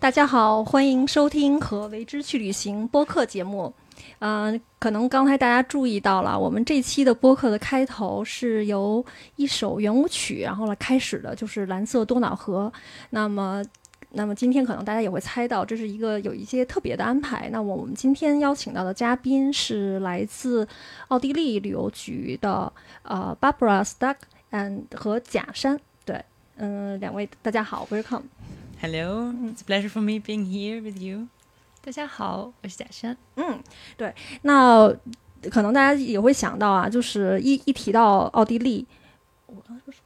大家好，欢迎收听和为之去旅行播客节目。嗯、可能刚才大家注意到了，我们这期的播客的开头是由一首圆舞曲，然后来开始的，就是《蓝色多瑙河》。那么，那么今天可能大家也会猜到，这是一个有一些特别的安排。那我们今天邀请到的嘉宾是来自奥地利旅游局的呃 Barbara Stuck and 和贾山。对，嗯、两位大家好，Welcome。Hello, it's a pleasure for me being here with you. 大家好，我是贾山。嗯，对，那可能大家也会想到啊，就是一一提到奥地利，我刚才说说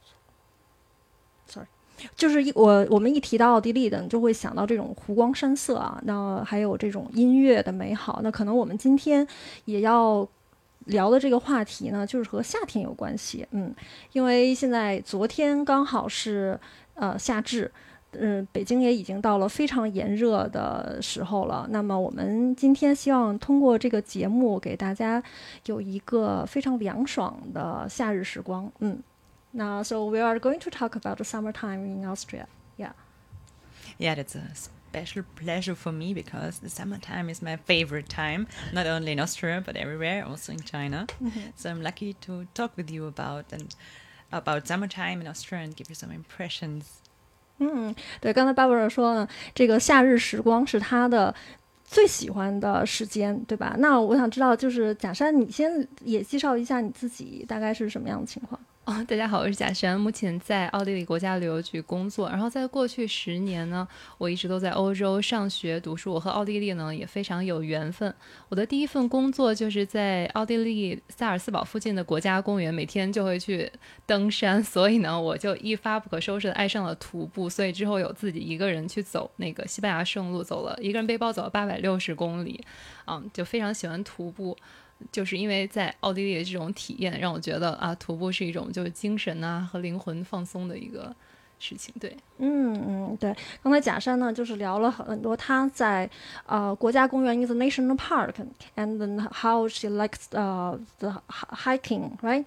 错了，sorry，就是一我我们一提到奥地利的，你就会想到这种湖光山色啊，那还有这种音乐的美好。那可能我们今天也要聊的这个话题呢，就是和夏天有关系。嗯，因为现在昨天刚好是呃夏至。嗯，北京也已经到了非常炎热的时候了。那么我们今天希望通过这个节目，给大家有一个非常凉爽的夏日时光。嗯，那 so we are going to talk about the summertime in Austria. Yeah. Yeah, that's a special pleasure for me because the summertime is my favorite time, not only in Austria but everywhere, also in China. So I'm lucky to talk with you about and about summertime in Austria and give you some impressions. 嗯，对，刚才 Barbara 说呢，这个夏日时光是他的最喜欢的时间，对吧？那我想知道，就是贾山，你先也介绍一下你自己大概是什么样的情况？哦，大家好，我是贾山，目前在奥地利国家旅游局工作。然后在过去十年呢，我一直都在欧洲上学读书。我和奥地利呢也非常有缘分。我的第一份工作就是在奥地利萨尔斯堡附近的国家公园，每天就会去登山，所以呢，我就一发不可收拾的爱上了徒步。所以之后有自己一个人去走那个西班牙圣路，走了一个人背包走了八百六十公里，嗯，就非常喜欢徒步。就是因为在奥地利的这种体验，让我觉得啊，徒步是一种就是精神啊和灵魂放松的一个。事情对，嗯嗯对，刚才贾山呢就是聊了很多他在呃国家公园 is a national park and then how she likes uh the hiking right？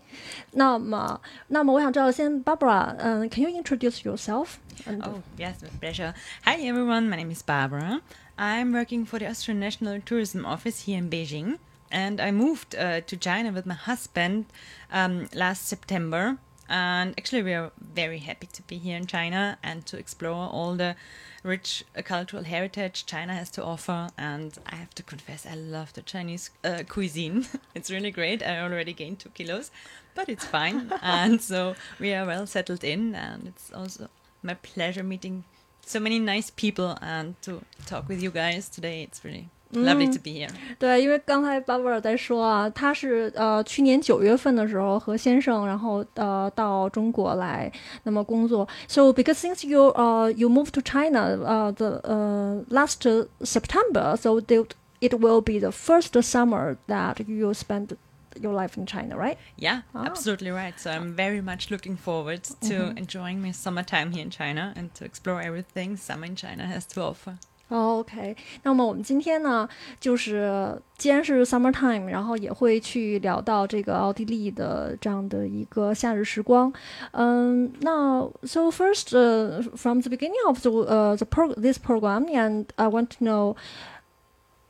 那么那么我想知道先 you introduce yourself？Oh yes, with pleasure. Hi everyone, my name is Barbara. I'm working for the Austrian National Tourism Office here in Beijing. And I moved uh, to China with my husband um, last September. And actually, we are very happy to be here in China and to explore all the rich uh, cultural heritage China has to offer. And I have to confess, I love the Chinese uh, cuisine. it's really great. I already gained two kilos, but it's fine. and so we are well settled in. And it's also my pleasure meeting so many nice people and to talk with you guys today. It's really lovely to be here. 对，因为刚才 Barbara 在说啊，她是呃去年九月份的时候和先生，然后呃到中国来那么工作。So because since you uh you moved to China uh the uh last September, so they, it will be the first summer that you spend your life in China, right? Yeah, Ah. absolutely right. So I'm very much looking forward to enjoying my summertime here in China and to explore everything summer in China has to offer. OK，那么我们今天呢，就是既然是 summertime，然后也会去聊到这个奥地利的这样的一个夏日时光。嗯，那 so first、uh, from the beginning of the 呃、the pro this program and I want to know.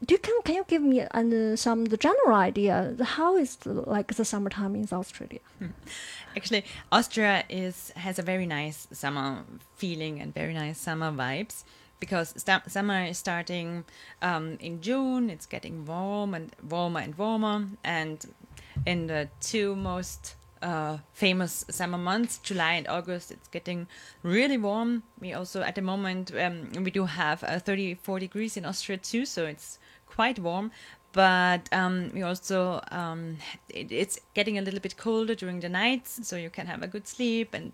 Do you can can you give me uh, some the general idea how is the, like the summertime in Australia? Actually, Austria is has a very nice summer feeling and very nice summer vibes because summer is starting um, in June. It's getting warm and warmer and warmer, and in the two most uh, famous summer months, July and August, it's getting really warm. We also, at the moment, um, we do have uh, 34 degrees in Austria too, so it's quite warm. But um, we also, um, it, it's getting a little bit colder during the nights, so you can have a good sleep and,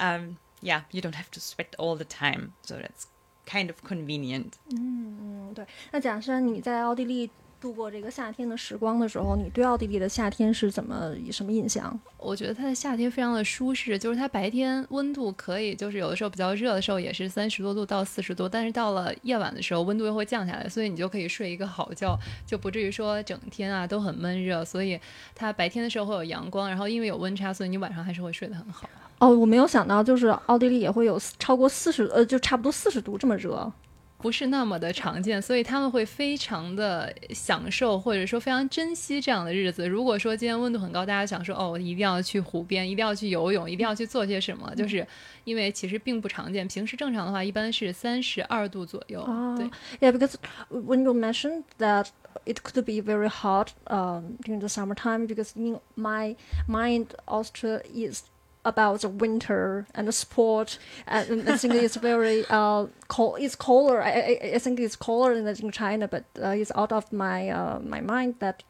um, yeah, you don't have to sweat all the time. So that's kind of convenient. 嗯嗯，对。那假设你在奥地利度过这个夏天的时光的时候，你对奥地利的夏天是怎么什么印象？我觉得它的夏天非常的舒适，就是它白天温度可以，就是有的时候比较热的时候也是三十多度到四十度，但是到了夜晚的时候温度又会降下来，所以你就可以睡一个好觉，就不至于说整天啊都很闷热。所以它白天的时候会有阳光，然后因为有温差，所以你晚上还是会睡得很好。哦，我没有想到，就是奥地利也会有超过四十，呃，就差不多四十度这么热。不是那么的常见，所以他们会非常的享受或者说非常珍惜这样的日子。如果说今天温度很高，大家想说哦，一定要去湖边，一定要去游泳，一定要去做些什么，就是因为其实并不常见。平时正常的话，一般是三十二度左右。对，Yeah, because when you mentioned that it could be very hot um, during the summertime, because in my mind, Austria is about the winter and the sport. And I think it's very uh, cold. It's colder. I, I, I think it's colder than in China, but uh, it's out of my uh, my mind that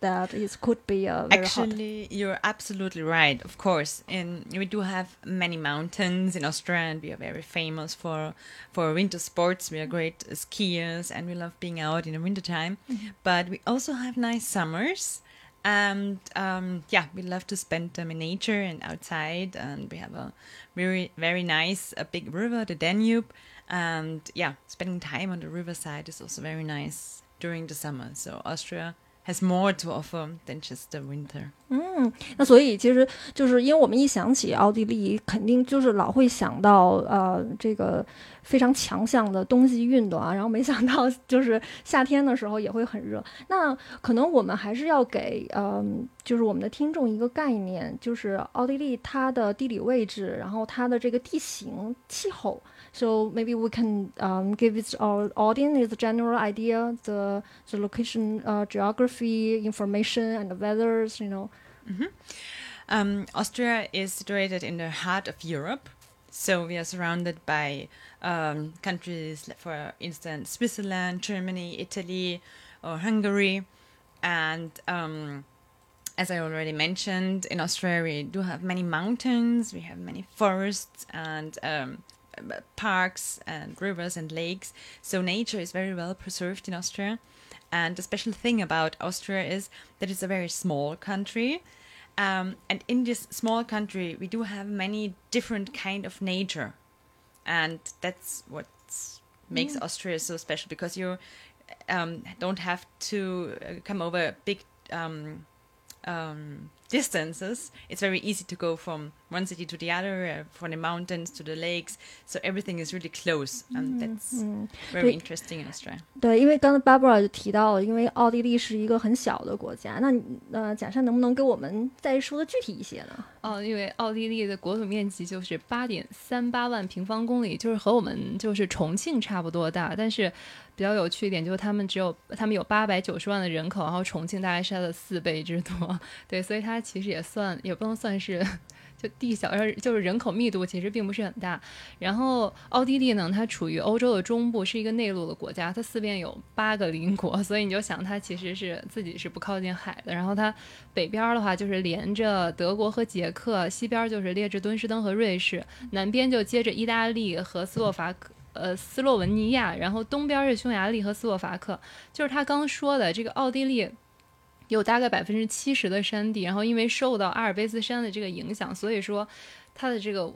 that it could be uh, actually hot. you're absolutely right of course and we do have many mountains in austria and we are very famous for for winter sports we are great skiers and we love being out in the wintertime mm -hmm. but we also have nice summers and um, yeah, we love to spend them in nature and outside. And we have a very very nice a big river, the Danube, and yeah, spending time on the riverside is also very nice during the summer. So Austria has more to offer than just the winter. 嗯，那所以其实就是因为我们一想起奥地利，肯定就是老会想到呃这个非常强项的冬季运动啊，然后没想到就是夏天的时候也会很热。那可能我们还是要给嗯，就是我们的听众一个概念，就是奥地利它的地理位置，然后它的这个地形气候。So maybe we can um, give it our audience a general idea, the the location, uh, geography, information, and the weathers. You know. Mm -hmm. um, Austria is situated in the heart of Europe, so we are surrounded by um, countries, for instance, Switzerland, Germany, Italy, or Hungary, and um, as I already mentioned, in Austria we do have many mountains, we have many forests, and um, parks and rivers and lakes. So nature is very well preserved in Austria. And the special thing about Austria is that it's a very small country. Um, and in this small country, we do have many different kind of nature, and that's what makes mm. Austria so special because you um, don't have to uh, come over big um, um distances, it's very easy to go from one city to the other, uh, from the mountains to the lakes. So everything is really close, and mm-hmm. that's very interesting in Austria. 对，因为刚才 Barbara 就提到了，因为奥地利是一个很小的国家，那呃，贾山能不能给我们再说的具体一些呢？哦，因为奥地利的国土面积就是八点三八万平方公里，就是和我们就是重庆差不多大，但是。Uh, 比较有趣一点就是他们只有他们有八百九十万的人口，然后重庆大概是它的四倍之多。对，所以它其实也算也不能算是就地小，就是人口密度其实并不是很大。然后奥地利呢，它处于欧洲的中部，是一个内陆的国家，它四边有八个邻国，所以你就想它其实是自己是不靠近海的。然后它北边的话就是连着德国和捷克，西边就是列支敦士登和瑞士，南边就接着意大利和斯洛伐克。呃，斯洛文尼亚，然后东边是匈牙利和斯洛伐克，就是他刚说的这个奥地利有大概百分之七十的山地，然后因为受到阿尔卑斯山的这个影响，所以说它的这个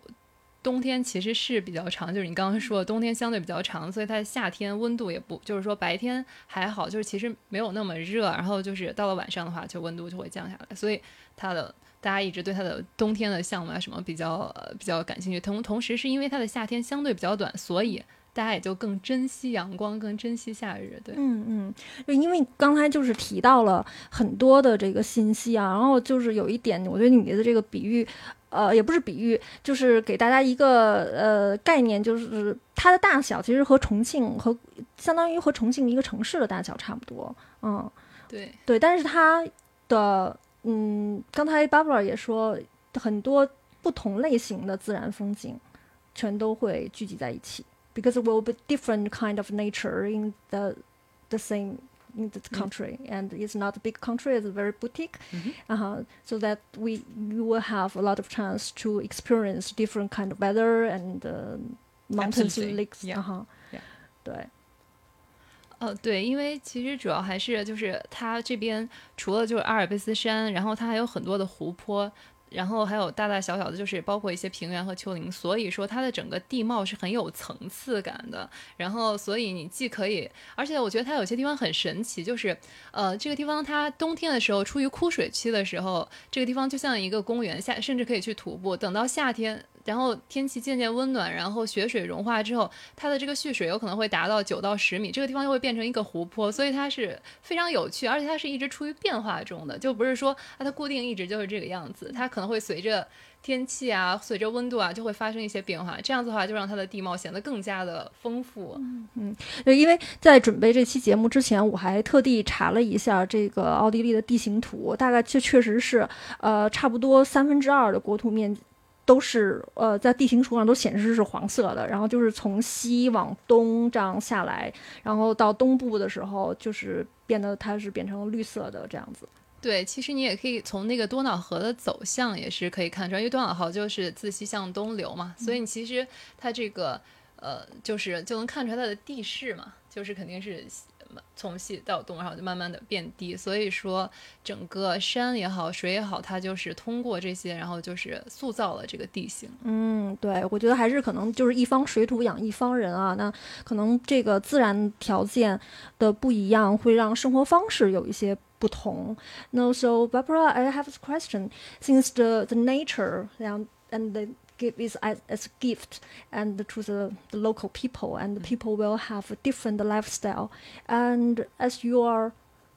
冬天其实是比较长，就是你刚刚说的冬天相对比较长，所以它的夏天温度也不，就是说白天还好，就是其实没有那么热，然后就是到了晚上的话，就温度就会降下来，所以它的。大家一直对它的冬天的项目啊什么比较比较感兴趣，同同时是因为它的夏天相对比较短，所以大家也就更珍惜阳光，更珍惜夏日。对，嗯嗯，就因为刚才就是提到了很多的这个信息啊，然后就是有一点，我觉得你的这个比喻，呃，也不是比喻，就是给大家一个呃概念，就是它的大小其实和重庆和相当于和重庆一个城市的大小差不多。嗯，对对，但是它的。嗯，刚才 Barbara 也说，很多不同类型的自然风景，全都会聚集在一起，because will be different kind of nature in the the same in the country, and it's not a big country; it's very boutique. Uh huh. So that we you will have a lot of chance to experience different kind of weather and mountains, lakes. Uh huh. 对。 呃，对，因为其实主要还是就是它这边除了就是阿尔卑斯山，然后它还有很多的湖泊，然后还有大大小小的，就是包括一些平原和丘陵，所以说它的整个地貌是很有层次感的。然后，所以你既可以，而且我觉得它有些地方很神奇，就是呃，这个地方它冬天的时候处于枯水期的时候，这个地方就像一个公园，夏甚至可以去徒步。等到夏天。然后天气渐渐温暖，然后雪水融化之后，它的这个蓄水有可能会达到九到十米，这个地方就会变成一个湖泊，所以它是非常有趣，而且它是一直处于变化中的，就不是说啊它固定一直就是这个样子，它可能会随着天气啊，随着温度啊，就会发生一些变化，这样子的话就让它的地貌显得更加的丰富。嗯，因为在准备这期节目之前，我还特地查了一下这个奥地利的地形图，大概就确实是，呃，差不多三分之二的国土面积都是，呃，在地形图上都显示是黄色的，然后就是从西往东这样下来，然后到东部的时候，就是变得它是变成绿色的这样子。对，其实你也可以从那个多瑙河的走向也是可以看出来，因为多瑙河就是自西向东流嘛，所以你其实它这个呃，就是就能看出来它的地势嘛，就是肯定是西从西到东，然后就慢慢的变低。所以说，整个山也好，水也好，它就是通过这些，然后就是塑造了这个地形。嗯，对，我觉得还是可能就是一方水土养一方人啊。那可能这个自然条件的不一样，会让生活方式有一些不同。No, so Barbara, I have a question. Since the the nature and and the give is as, as a gift and to the, the local people and the people will have a different lifestyle. And as you are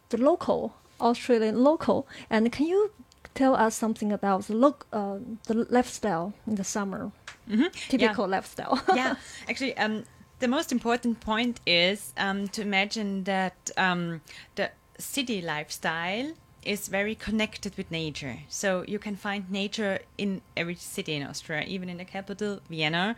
the local Australian local, and can you tell us something about the look uh, the lifestyle in the summer? Mhm. Typical lifestyle. yeah, actually, um, the most important point is um, to imagine that um, the city lifestyle is very connected with nature. So you can find nature in every city in Austria, even in the capital, Vienna.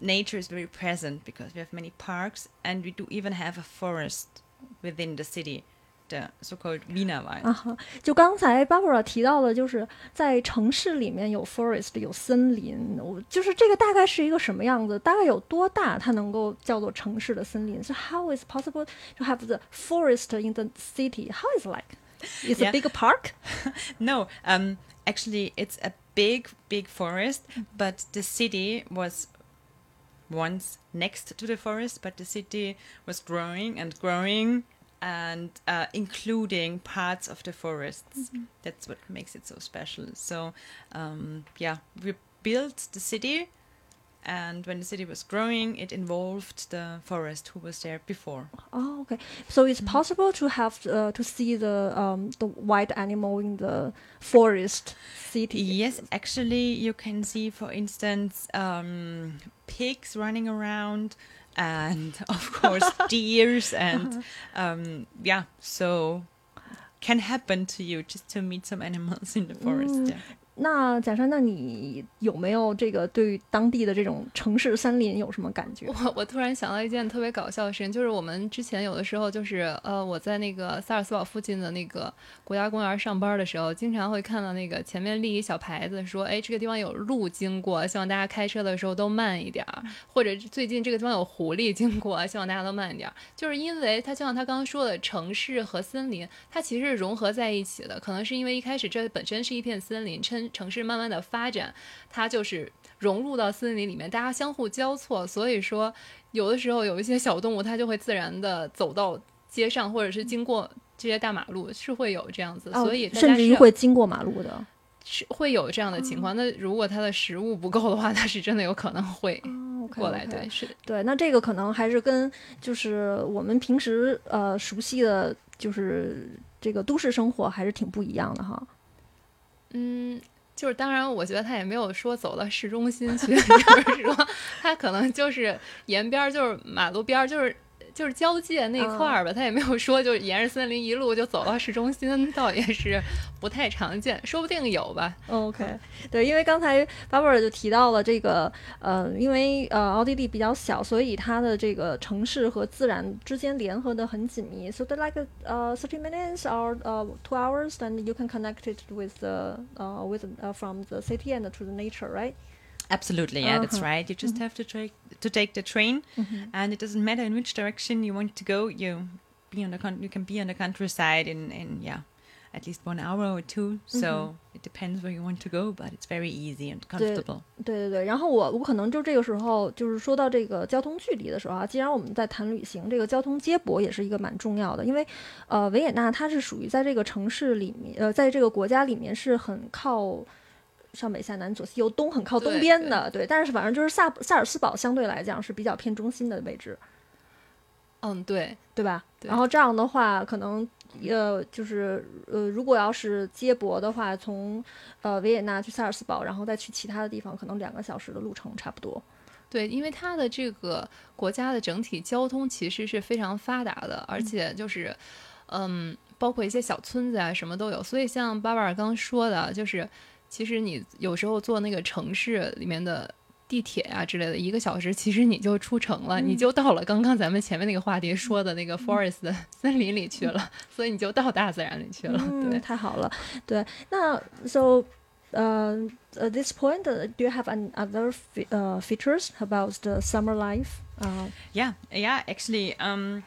Nature is very present because we have many parks and we do even have a forest within the city, the so-called Wienerwald. 啊哈，就刚才 Barbara 提到的，就是在城市里面有 forest 有森林，我就是这个大概是一个什么样子？大概有多大？它能够叫做城市的森林？So how is possible to have the forest in the city? How is it like? It's a Yeah. big park. No, um, actually, it's a big, big forest, but the city was once next to the forest, but the city was growing and growing and uh, including parts of the forests. That's what makes it so special. So, um, yeah, we built the city. And when the city was growing, it involved the forest who was there before. Oh, okay. So it's possible to have uh, to see the um, the wild animal in the forest city. Yes, actually, you can see, for instance, um, pigs running around, and of course, deers, and um, yeah, so can happen to you just to meet some animals in the forest. Mm. Yeah. 那贾山，那你有没有这个对于当地的这种城市森林有什么感觉？我 我突然想到一件特别搞笑的事情，就是我们之前有的时候就是呃，我在那个萨尔斯堡附近的那个国家公园上班的时候，经常会看到那个前面立一小牌子说，哎，这个地方有鹿经过，希望大家开车的时候都慢一点儿，或者最近这个地方有狐狸经过，希望大家都慢一点儿。就是因为它就像他刚刚说的，城市和森林它其实是融合在一起的，可能是因为一开始这本身是一片森林，城城市慢慢的发展，它就是融入到森林里面，大家相互交错，所以说有的时候有一些小动物它就会自然的走到街上，或者是经过这些大马路，是会有这样子，所以哦、甚至于会经过马路的。是会有这样的情况。那如果它的食物不够的话，它是真的有可能会过来。对，是的。对，那这个可能还是跟就是我们平时呃熟悉的就是这个都市生活还是挺不一样的哈。嗯，就是当然，我觉得他也没有说走到市中心去，就是说他可能就是沿边儿，就是马路边儿，就是就是交界那块儿吧，他也没有说就沿着森林一路就走到市中心，倒也是不太常见，说不定有吧。OK，对，因为刚才 Barbara 就提到了这个，呃，因为呃奥地利比较小，所以它的这个城市和自然之间联合的很紧密。So they like uh thirty minutes or uh two hours, then you can connect it with the uh with uh, from the city and to the nature, right? Absolutely, yeah, that's Uh-huh. right. You just have to take to take the train, Mm-hmm. and it doesn't matter in which direction you want to go. You be on the con- you can be on the countryside in in yeah, at least one hour or two. So Mm-hmm. it depends where you want to go, but it's very easy and comfortable. 对对对，然后我我可能就这个时候就是说到这个交通距离的时候啊，既然我们在谈旅行，这个交通接驳也是一个蛮重要的，因为呃维也纳它是属于在这个城市里面，呃，在这个国家里面是很靠 上北下南左西右东，很靠东边的，对。但是反正就是萨萨尔斯堡相对来讲是比较偏中心的位置，嗯，对，对吧？对然后这样的话，可能呃，就是呃，如果要是接驳的话，从呃维也纳去萨尔斯堡，然后再去其他的地方，可能两个小时的路程差不多。对，因为它的这个国家的整体交通其实是非常发达的，嗯而且就是，嗯，包括一些小村子啊，什么都有。所以像巴巴尔刚说的，就是其实你有时候坐那个城市里面的地铁啊之类的，一个小时其实你就出城了，你嗯就到了刚刚咱们前面那个话题说的那个 forest 的森林里去了，所以你就到大自然里去了。嗯，对。太好了。对，那 so 呃、at this point, uh, do you have an other fe- uh, features about the summer life? Uh, Yeah, yeah. Actually, um,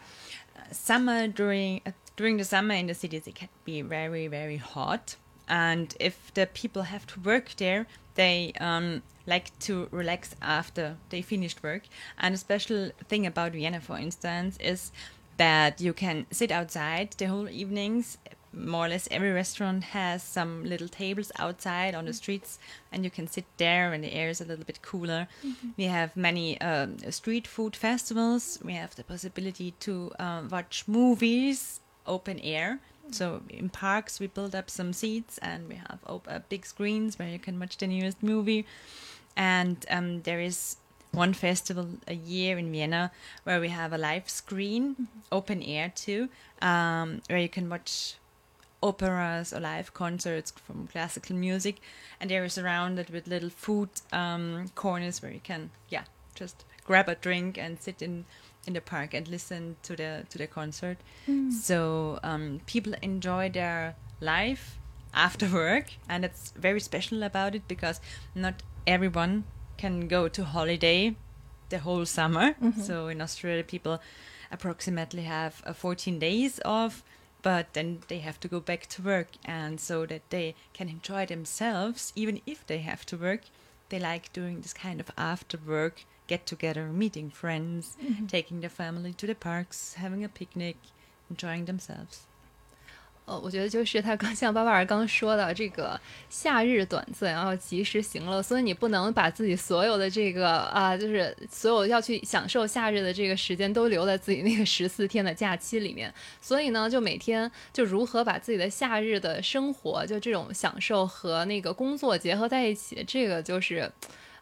summer during uh, during the summer in the cities it can be very very hot, and if the people have to work there, they um, like to relax after they finished work. And a special thing about Vienna, for instance, is that you can sit outside the whole evenings. More or less every restaurant has some little tables outside on the streets, and you can sit there, and the air is a little bit cooler. We have many um, street food festivals. We have the possibility to uh, watch movies open air. So in parks, we build up some seats, and we have uh, big screens where you can watch the newest movie. And um, there is one festival a year in Vienna where we have a live screen, open air too, um, where you can watch operas or live concerts from classical music, and they are surrounded with little food um, corners where you can, yeah, just grab a drink and sit in in the park and listen to the to the concert. So um, people enjoy their life after work, and it's very special about it because not everyone can go to holiday the whole summer. So in Austria, people approximately have uh, 14 days off, but then they have to go back to work, and so that they can enjoy themselves, even if they have to work, they like doing this kind of after work get together, meeting friends, taking their family to the parks, having a picnic, enjoying themselves. 呃，我觉得就是他刚像巴巴尔刚说的，这个夏日短暂，然后及时行乐，所以你不能把自己所有的这个啊，就是所有要去享受夏日的这个时间都留在自己那个十四天的假期里面。所以呢，就每天就如何把自己的夏日的生活，就这种享受和那个工作结合在一起，这个就是。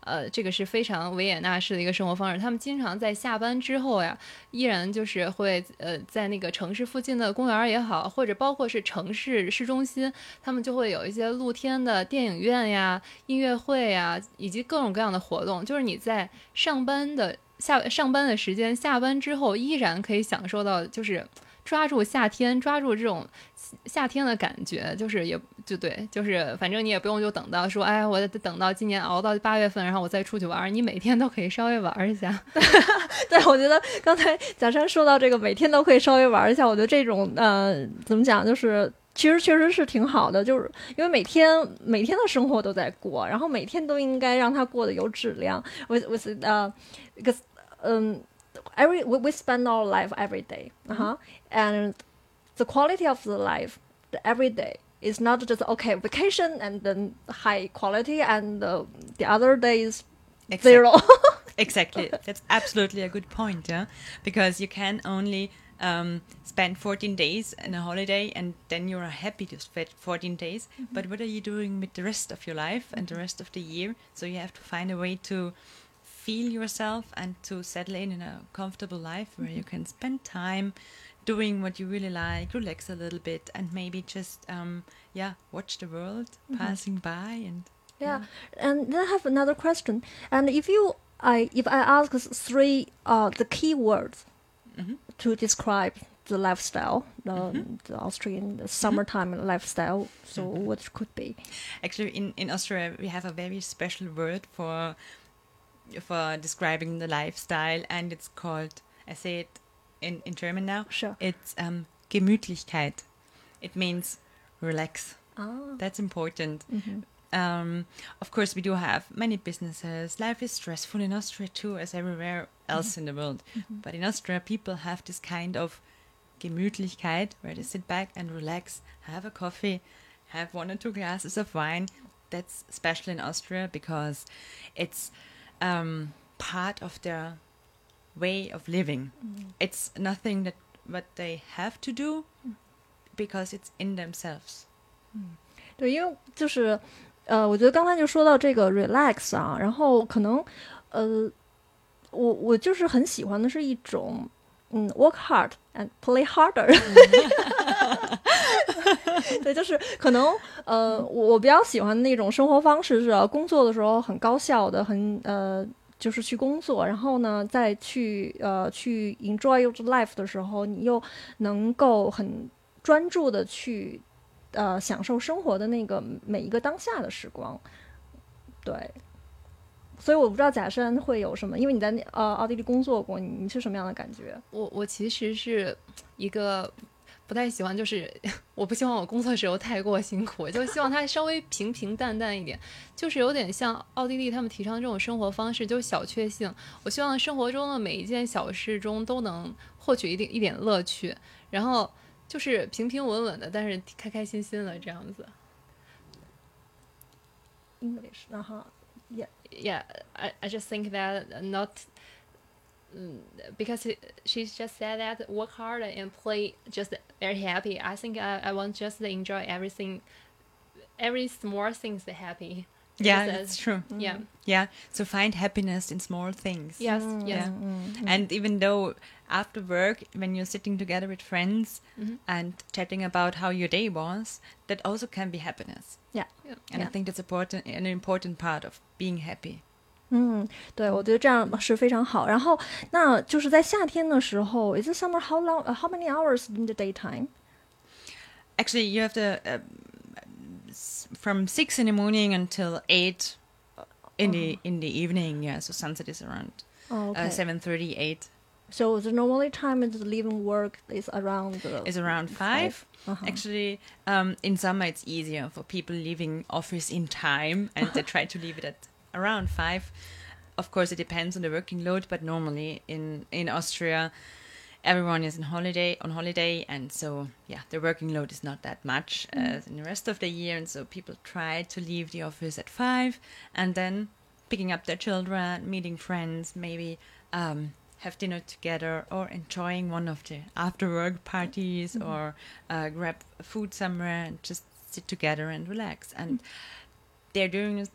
呃，这个是非常维也纳式的一个生活方式。他们经常在下班之后呀，依然就是会呃在那个城市附近的公园也好，或者包括是城市市中心，他们就会有一些露天的电影院呀、音乐会呀，以及各种各样的活动。就是你在上班的下上班的时间，下班之后依然可以享受到，就是抓住夏天，抓住这种夏天的感觉，就是也就对，就是反正你也不用就等到说，哎，我得等到今年熬到八月份，然后我再出去玩。你每天都可以稍微玩一下。对，我觉得刚才贾山说到这个，每天都可以稍微玩一下，我觉得这种呃，怎么讲，就是其实确实是挺好的，就是因为每天每天的生活都在过，然后每天都应该让它过得有质量。with with 呃、嗯、every we we spend our life every day, uh-huh, and the quality of the life the every day is not just okay vacation and then high quality and uh, the other day is zero. exactly. That's absolutely a good point, yeah. Because you can only um, spend 14 days in a holiday and then you're happy to spend 14 days. But what are you doing with the rest of your life and the rest of the year? So you have to find a way to feel yourself and to settle in in a comfortable life where you can spend time doing what you really like, relax a little bit, and maybe just um, yeah, watch the world passing by and Yeah, and then I have another question. And if you, I if I ask three uh the key words Mhm. to describe the lifestyle, the, the Austrian summertime lifestyle, so what could be? Actually, in, in Austria, we have a very special word for for describing the lifestyle, and it's called. I say it in, in German now. Sure. It's um, Gemütlichkeit. It means relax. Ah. That's important. mhm. Um, of course, we do have many businesses. Life is stressful in Austria too, as everywhere else in the world. But in Austria, people have this kind of Gemütlichkeit where they sit back and relax, have a coffee, have one or two glasses of wine, that's special in Austria because it's um, part of their way of living. It's nothing that what they have to do because it's in themselves. 对，因为就是，呃，我觉得刚才就说到这个 relax 啊，然后可能，呃，我我就是很喜欢的是一种，嗯，work hard and play harder。 对，就是可能，呃，我我比较喜欢那种生活方式是啊工作的时候很高效的，很呃。就是去工作，然后呢，再去呃去 enjoy your life 的时候，你又能够很专注的去呃享受生活的那个每一个当下的时光，对。所以我不知道贾山会有什么，因为你在那呃奥地利工作过，你你是什么样的感觉？我我其实是一个不太喜欢，就是 我不希望我工作时候太过辛苦，我就希望它稍微平平淡淡一点，就是有点像奥地利他们提倡这种生活方式，就是小确幸。我希望生活中的每一件小事中都能获取一点一点乐趣，然后就是平平稳稳的，但是开开心心的这样子。English，然后 yeah yeah I I just think that not mm, because it, she's just said that work hard and play just very happy. I think I, I want just to enjoy everything, every small things happy. Yeah, Just that's true. Yeah. Yeah, so find happiness in small things. Yes. Mm, Yes. Yeah. mm, And even though after work, when you're sitting together with friends Mhm. and chatting about how your day was, that also can be happiness. Yeah. Yeah. And I think that's important, an important part of being happy. 嗯，对，我觉得这样是非常好。然后，那就是在夏天的时候，Is it summer? How long? Uh, how many hours in the daytime? Actually, you have to uh, s- from six in the morning until eight in the in the evening. Yeah, so sunset is around Oh, okay. uh, seven thirty, eight So the normally time is leaving work is around the is around five. Uh-huh. Actually, um, in summer it's easier for people leaving office in time, and they try to leave it at around five. Of course, it depends on the working load, but normally in in Austria, everyone is on holiday on holiday, and so yeah, the working load is not that much as in the rest of the year, and so people try to leave the office at five, and then picking up their children, meeting friends, maybe. Um, have dinner together or enjoying one of the after work parties or uh, grab food somewhere and just sit together and relax and they're doing this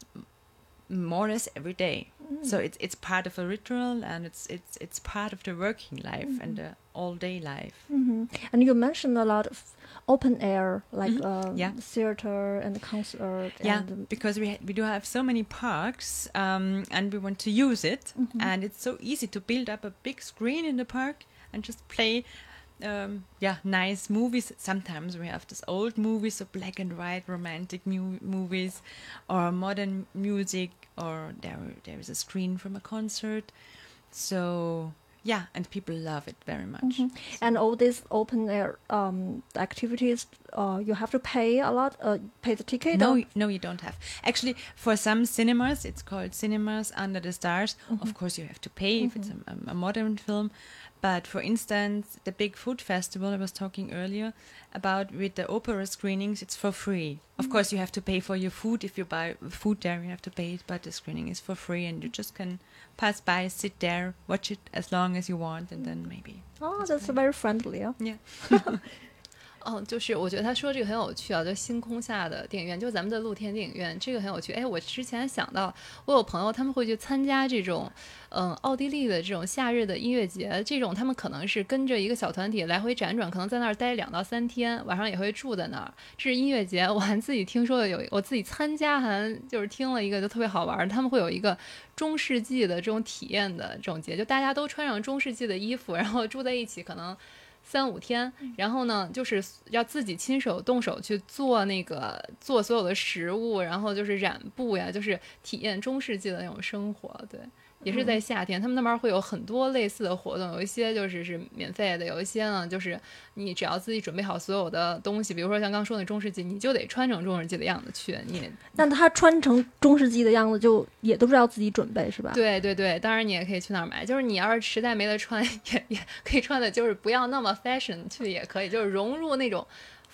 more or less every day so it's it's part of a ritual and it's it's it's part of the working life and the all day life hmm And you mentioned a lot of open air, like um, Yeah. theater and concert. yeah and, because we ha- we do have so many parks um, and we want to use it Mhm. and it's so easy to build up a big screen in the park and just play um, yeah nice movies sometimes we have this old movies so black and white romantic mu- movies or modern music or there there is a screen from a concert so yeah and people love it very much Mhm. And all these open air um, activities, uh, you have to pay a lot, uh, pay the ticket. No, no, you don't have. Actually, for some cinemas, it's called Cinemas Under the Stars. Mm-hmm. Of course, you have to pay if it's a, a modern film. But for instance, the big food festival I was talking earlier about with the opera screenings, it's for free. Of mm. course, you have to pay for your food. If you buy food there, you have to pay it, but the screening is for free, and you just can pass by, sit there, watch it as long as you want, and then maybe. Oh, that's very friendly. Yeah. Yeah. 哦，就是我觉得他说这个很有趣啊，就星空下的电影院，就咱们的露天电影院，这个很有趣。哎，我之前想到，我有朋友他们会去参加这种，嗯，奥地利的这种夏日的音乐节，这种他们可能是跟着一个小团体来回辗转，可能在那儿待两到三天，晚上也会住在那儿。这是音乐节，我还自己听说的有，我自己参加还就是听了一个就特别好玩儿，他们会有一个中世纪的这种体验的这种节，就大家都穿上中世纪的衣服，然后住在一起，可能。三五天，然后呢，就是要自己亲手动手去做那个做所有的食物，然后就是染布呀，就是体验中世纪的那种生活。对，也是在夏天，他们那边会有很多类似的活动，有一些就是是免费的，有一些呢就是你只要自己准备好所有的东西，比如说像刚说的中世纪，你就得穿成中世纪的样子去，你那他穿成中世纪的样子，就也都是要自己准备，是吧？对对对，当然你也可以去那儿买。就是你要是实在没得穿，也也可以穿的，就是不要那么 fashion 去也可以，就是融入那种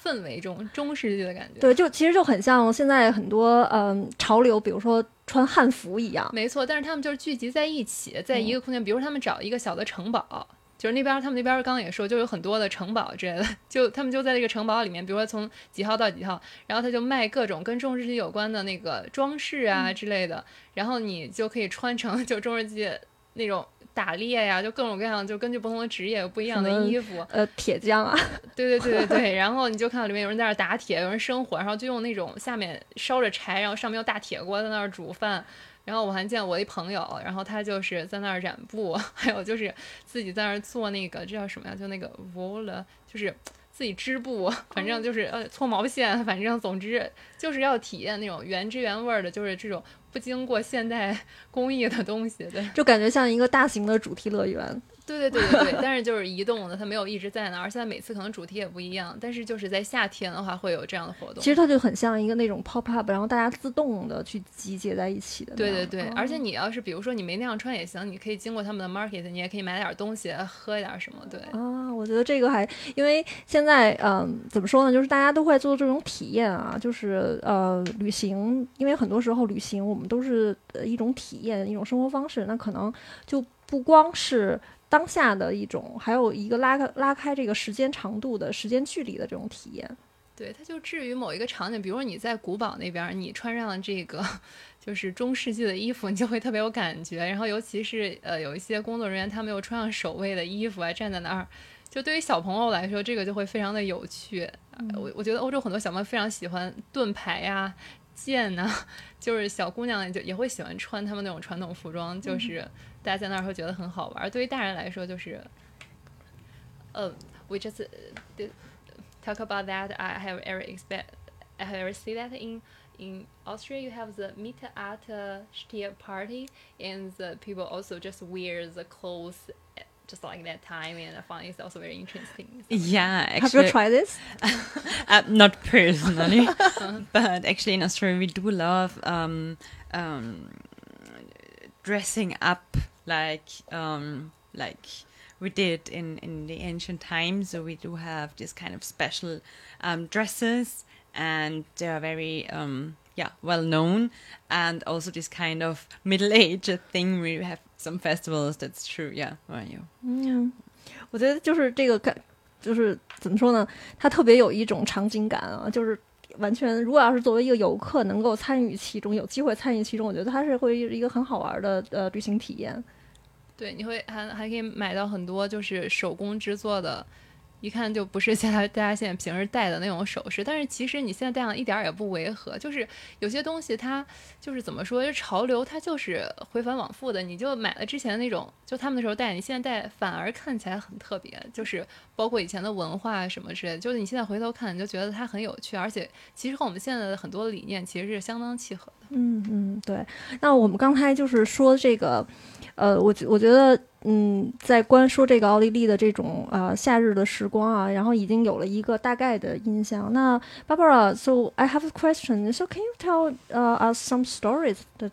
氛围中中世纪的感觉。对，就其实就很像现在很多嗯潮流，比如说穿汉服一样。没错，但是他们就是聚集在一起，在一个空间，比如说他们找一个小的城堡。就是那边，他们那边刚刚也说，就有很多的城堡之类的，就他们就在这个城堡里面，比如说从几号到几号，然后他就卖各种跟中世纪有关的那个装饰啊之类的，然后你就可以穿成就中世纪那种打猎呀，就各种各样，就根据不同的职业有不一样的衣服。呃，铁匠啊，对对对对对，然后你就看到里面有人在那打铁，有人生火，然后就用那种下面烧着柴，然后上面用大铁锅在那儿煮饭。然后我还见我一朋友，然后他就是在那儿染布，还有就是自己在那儿做那个这叫什么呀？就那个 wool，就是自己织布，反正就是呃搓毛线，反正总之就是要体验那种原汁原味的，就是这种不经过现代工艺的东西，对，就感觉像一个大型的主题乐园。对对对对对，但是就是移动的，它没有一直在那儿。现在每次可能主题也不一样，但是就是在夏天的话会有这样的活动。其实它就很像一个那种 pop up，然后大家自动的去集结在一起的。对对对，而且你要是比如说你没那样穿也行，你可以经过他们的 market，你也可以买点东西，喝一点什么。对啊，我觉得这个还因为现在嗯怎么说呢，就是大家都会做这种体验啊，就是呃旅行，因为很多时候旅行我们都是一种体验，一种生活方式，那可能就不光是。当下的一种，还有一个拉开拉开这个时间长度的时间距离的这种体验，对，它就至于某一个场景，比如说你在古堡那边，你穿上了这个 就是中世纪的衣服，你就会特别有感觉。然后尤其是呃有一些工作人员，他们又穿上守卫的衣服啊，站在那儿，就对于小朋友来说，这个就会非常的有趣。我我觉得欧洲很多小朋友非常喜欢盾牌呀、剑呐，就是小姑娘就也会喜欢穿他们那种传统服装，就是。大家在那儿会觉得很好玩。对于大人来说，就是，呃，we just talk about that. I have ever expect, I have ever see that in in Austria. You have the Mittelalter party, and the people also just wear the clothes just like that time, and I find it's also very interesting. Yeah, actually, have you tried this? uh, not personally, but actually in Austria we do love um, um, dressing up like um, like we did in, in the ancient times. So we do have this kind of special um, dresses, and they are very um, yeah well known. And also this kind of middle aged thing. We have some festivals. That's true. Yeah, are you? 嗯，我觉得就是这个感，就是怎么说呢？它特别有一种场景感啊，就是完全，如果要是作为一个游客能够参与其中，有机会参与其中，我觉得它是会一个很好玩的呃旅行体验。对，你会还还可以买到很多就是手工制作的。一看就不是现在大家现在平时戴的那种首饰，但是其实你现在戴上一点儿也不违和。就是有些东西它就是怎么说，就潮流它就是回返往复的。你就买了之前那种，就他们的时候戴，你现在戴反而看起来很特别。就是包括以前的文化什么之类，就是你现在回头看，你就觉得它很有趣，而且其实和我们现在的很多理念其实是相当契合。嗯嗯，对。那我们刚才就是说这个。呃，我觉我觉得，嗯，在关说这个奥地利的这种呃夏日的时光啊，然后已经有了一个大概的印象。那 Barbara，so I have a question. So can you tell uh, us some stories that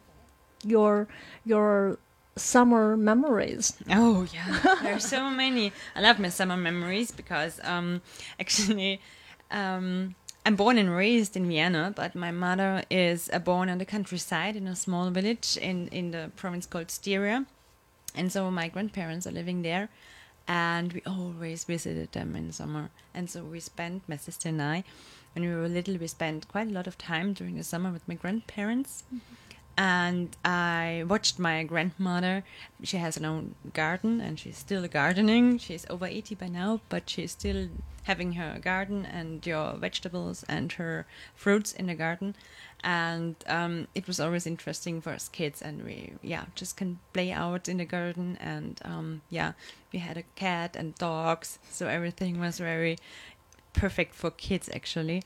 your your summer memories? Oh yeah, there are so many. I love my summer memories because um actually um. I'm born and raised in Vienna, but my mother is born on the countryside in a small village in, in the province called Styria. And so my grandparents are living there, and we always visited them in summer. And so we spent, my sister and I, when we were little, we spent quite a lot of time during the summer with my grandparents. Mm-hmm and I watched my grandmother. She has her own garden and she's still gardening. She's over 80 by now, but she's still having her garden and your vegetables and her fruits in the garden. And um, it was always interesting for us kids, and we, yeah, just can play out in the garden. And um, yeah, we had a cat and dogs, so everything was very perfect for kids actually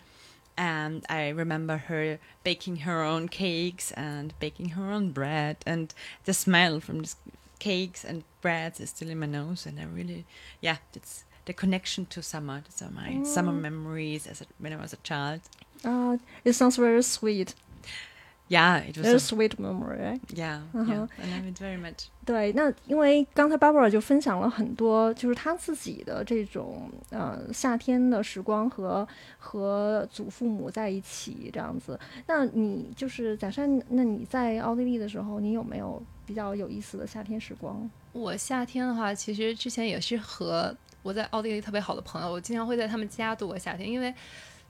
and I remember her baking her own cakes and baking her own bread, and the smell from these cakes and breads is still in my nose, and I really, yeah, it's the connection to summer. Are my mm. summer memories as a, when I was a child. Uh, it sounds very sweet. Yeah, it was a sweet memory. yeah, Uh-huh. yeah, I love it very much. 对，那因为刚才 Barbara 就分享了很多，就是她自己的这种呃夏天的时光和和祖父母在一起这样子。那你就是假设，那你在奥地利的时候，你有没有比较有意思的夏天时光？我夏天的话，其实之前也是和我在奥地利特别好的朋友，我经常会在他们家度过夏天，因为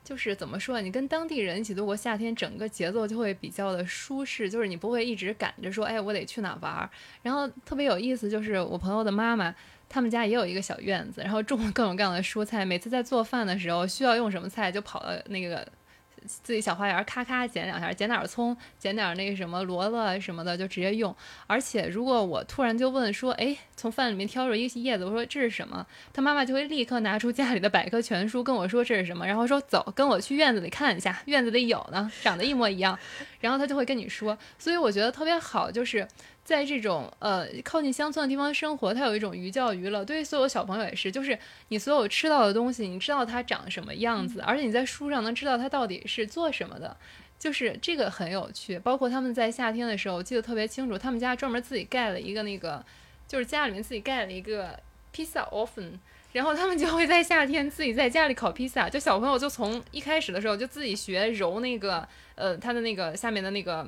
就是怎么说，你跟当地人一起度过夏天，整个节奏就会比较的舒适，就是你不会一直赶着说，哎，我得去哪玩儿。然后特别有意思，就是我朋友的妈妈。他们家也有一个小院子，然后种了 各种各样的蔬菜。每次在做饭的时候，需要用什么菜，就跑到那个自己小花园，咔咔剪两下，剪点葱，剪点那个什么萝卜什么的，就直接用。而且如果我突然就问说，哎，从饭里面挑出一个叶子，我说这是什么？他妈妈就会立刻拿出家里的百科全书跟我说这是什么，然后说走，跟我去院子里看一下，院子里有呢，长得一模一样。然后他就会跟你说，所以我觉得特别好，就是。在这种呃靠近乡村的地方生活，它有一种寓教于乐。对于所有小朋友也是，就是你所有吃到的东西，你知道它长什么样子，而且你在书上能知道它到底是做什么的，就是这个很有趣。包括他们在夏天的时候，我记得特别清楚，他们家专门自己盖了一个那个，就是家里面自己盖了一个披萨 oven。然后他们就会在夏天自己在家里烤披萨，就小朋友就从一开始的时候就自己学揉那个呃它的那个下面的那个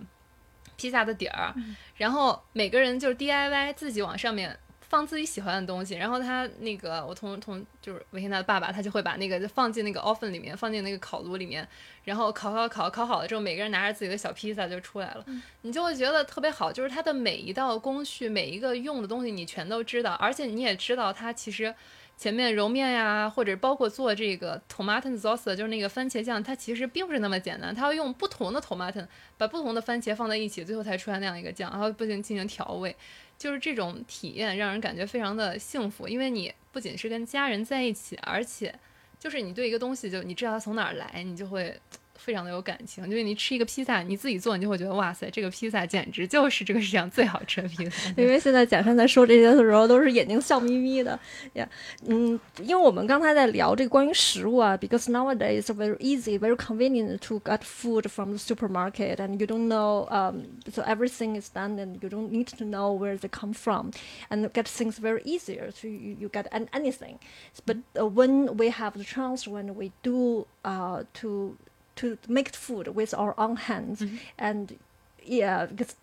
披萨的底儿，然后每个人就是 DIY 自己往上面放自己喜欢的东西，然后他那个我同同就是维天娜的爸爸，他就会把那个放进那个 oven 里面，放进那个烤炉里面，然后烤烤烤烤好了之后，每个人拿着自己的小披萨就出来了，你就会觉得特别好，就是它的每一道工序，每一个用的东西你全都知道，而且你也知道它其实。前面揉面呀，或者包括做这个 tomato sauce，就是那个番茄酱，它其实并不是那么简单，它要用不同的 tomato，把不同的番茄放在一起，最后才出来那样一个酱，然后不仅进行调味，就是这种体验让人感觉非常的幸福，因为你不仅是跟家人在一起，而且就是你对一个东西就你知道它从哪儿来，你就会非常的有感情。因为你吃一个披萨，你自己做，你就会觉得哇塞，这个披萨简直就是这个世界上最好吃的披萨。因为现在贾山在说这些的时候，都是眼睛笑眯眯的呀。嗯，因为我们刚才在聊这个关于食物啊，because nowadays it's very easy, very convenient to get food from the supermarket, and you don't know, um, so everything is done, and you don't need to know where they come from, and get things very easier. So you, you get an, anything, but uh, when we have the chance, when we do uh, to to make food with our own hands, mm-hmm. and yeah, because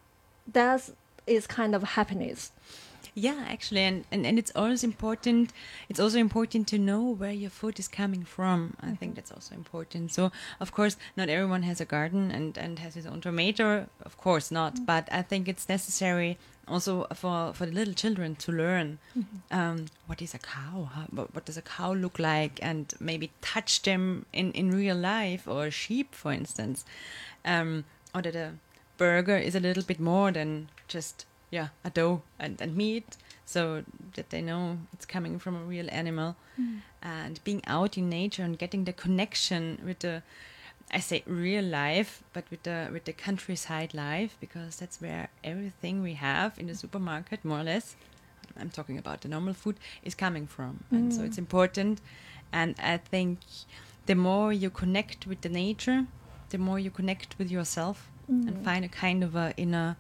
that is kind of happiness. Yeah, actually, and, and, and it's always important. It's also important to know where your food is coming from. I mm-hmm. think that's also important. So, of course, not everyone has a garden and, and has his own tomato. Of course not. Mm-hmm. But I think it's necessary also for, for the little children to learn um, what is a cow, how, what, what does a cow look like, and maybe touch them in, in real life, or a sheep, for instance. Um, or that a burger is a little bit more than just yeah a dough and, and meat so that they know it's coming from a real animal. And being out in nature and getting the connection with the I say real life, but with the with the countryside life because that's where everything we have in the supermarket, more or less. I'm talking about the normal food is coming from, mm. and so mm. it's important. And I think the more you connect with the nature, the more you connect with yourself mm. and find a kind of a inner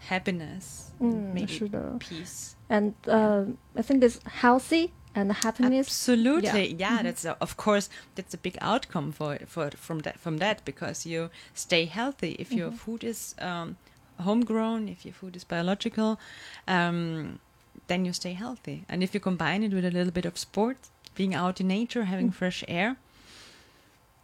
happiness, mm, maybe peace. And uh, I think it's healthy and happiness. Absolutely, yeah. Mhm. That's a, of course that's a big outcome for for from that from that because you stay healthy if your food is um, homegrown, if your food is biological, um, then you stay healthy. And if you combine it with a little bit of sport, being out in nature, having fresh air,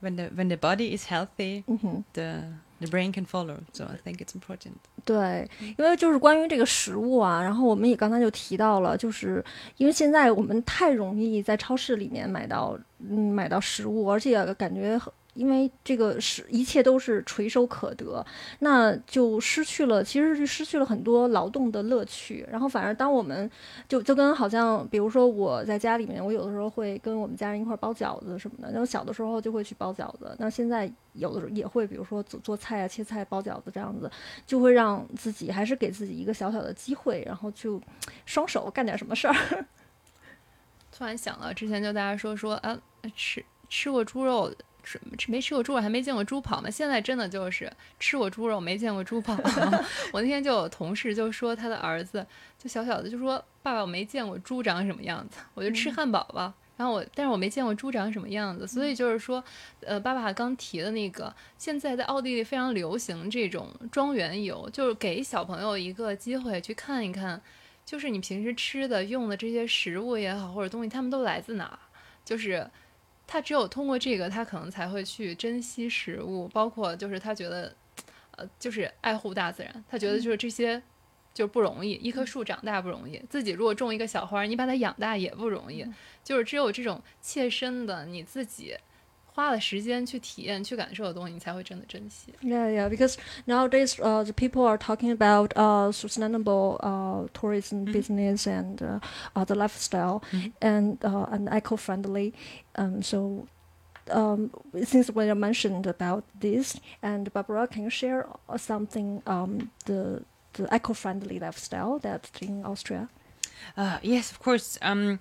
when the when the body is healthy, the the brain can follow. So I think it's important. 对，因为就是关于这个食物啊，然后我们也刚才就提到了，就是因为现在我们太容易在超市里面买到，嗯，买到食物，而且感觉很因为这个是一切都是垂手可得，那就失去了，其实是失去了很多劳动的乐趣。然后反而当我们就就跟好像，比如说我在家里面，我有的时候会跟我们家人一块包饺子什么的。然后小的时候就会去包饺子，那现在有的时候也会，比如说做做菜啊、切菜、包饺子这样子，就会让自己还是给自己一个小小的机会，然后就双手干点什么事儿。突然想了之前就大家说说啊，吃吃过猪肉吃吃没吃过猪肉，还没见过猪跑嘛。现在真的就是吃过猪肉，没见过猪跑。我那天就有同事就说他的儿子就小小的就说爸爸我没见过猪长什么样子，我就吃汉堡吧。然后我但是我没见过猪长什么样子，所以就是说，呃，爸爸刚提的那个，现在在奥地利非常流行这种庄园游，就是给小朋友一个机会去看一看，就是你平时吃的用的这些食物也好或者东西，他们都来自哪？就是。他只有通过这个，他可能才会去珍惜食物，包括就是他觉得，呃，就是爱护大自然。他觉得就是这些就不容易，一棵树长大不容易，自己如果种一个小花，你把它养大也不容易。就是只有这种切身的，你自己。花了时间去体验、去感受的东西，你才会真的珍惜。Yeah, yeah. Because nowadays, uh, the people are talking about uh, sustainable uh, tourism mm-hmm. business and uh, uh, the lifestyle mm-hmm. and uh, and eco-friendly. Um, so. Um, since we mentioned about this, and Barbara, can you share uh, something um, the the eco-friendly lifestyle that's in Austria? Uh, yes, of course. Um,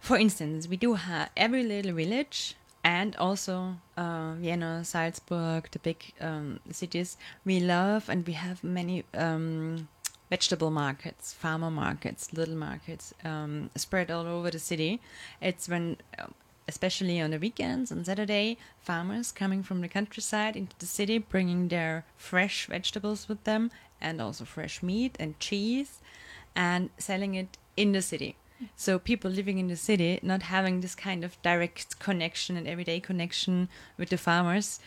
for instance, we do have every little village and also uh, Vienna, Salzburg, the big um, cities. We love and we have many um, vegetable markets, farmer markets, little markets um, spread all over the city. It's when, um, especially on the weekends, on Saturday, farmers coming from the countryside into the city, bringing their fresh vegetables with them and also fresh meat and cheese and selling it in the city. So people living in the city, not having this kind of direct connection and everyday connection with the farmers,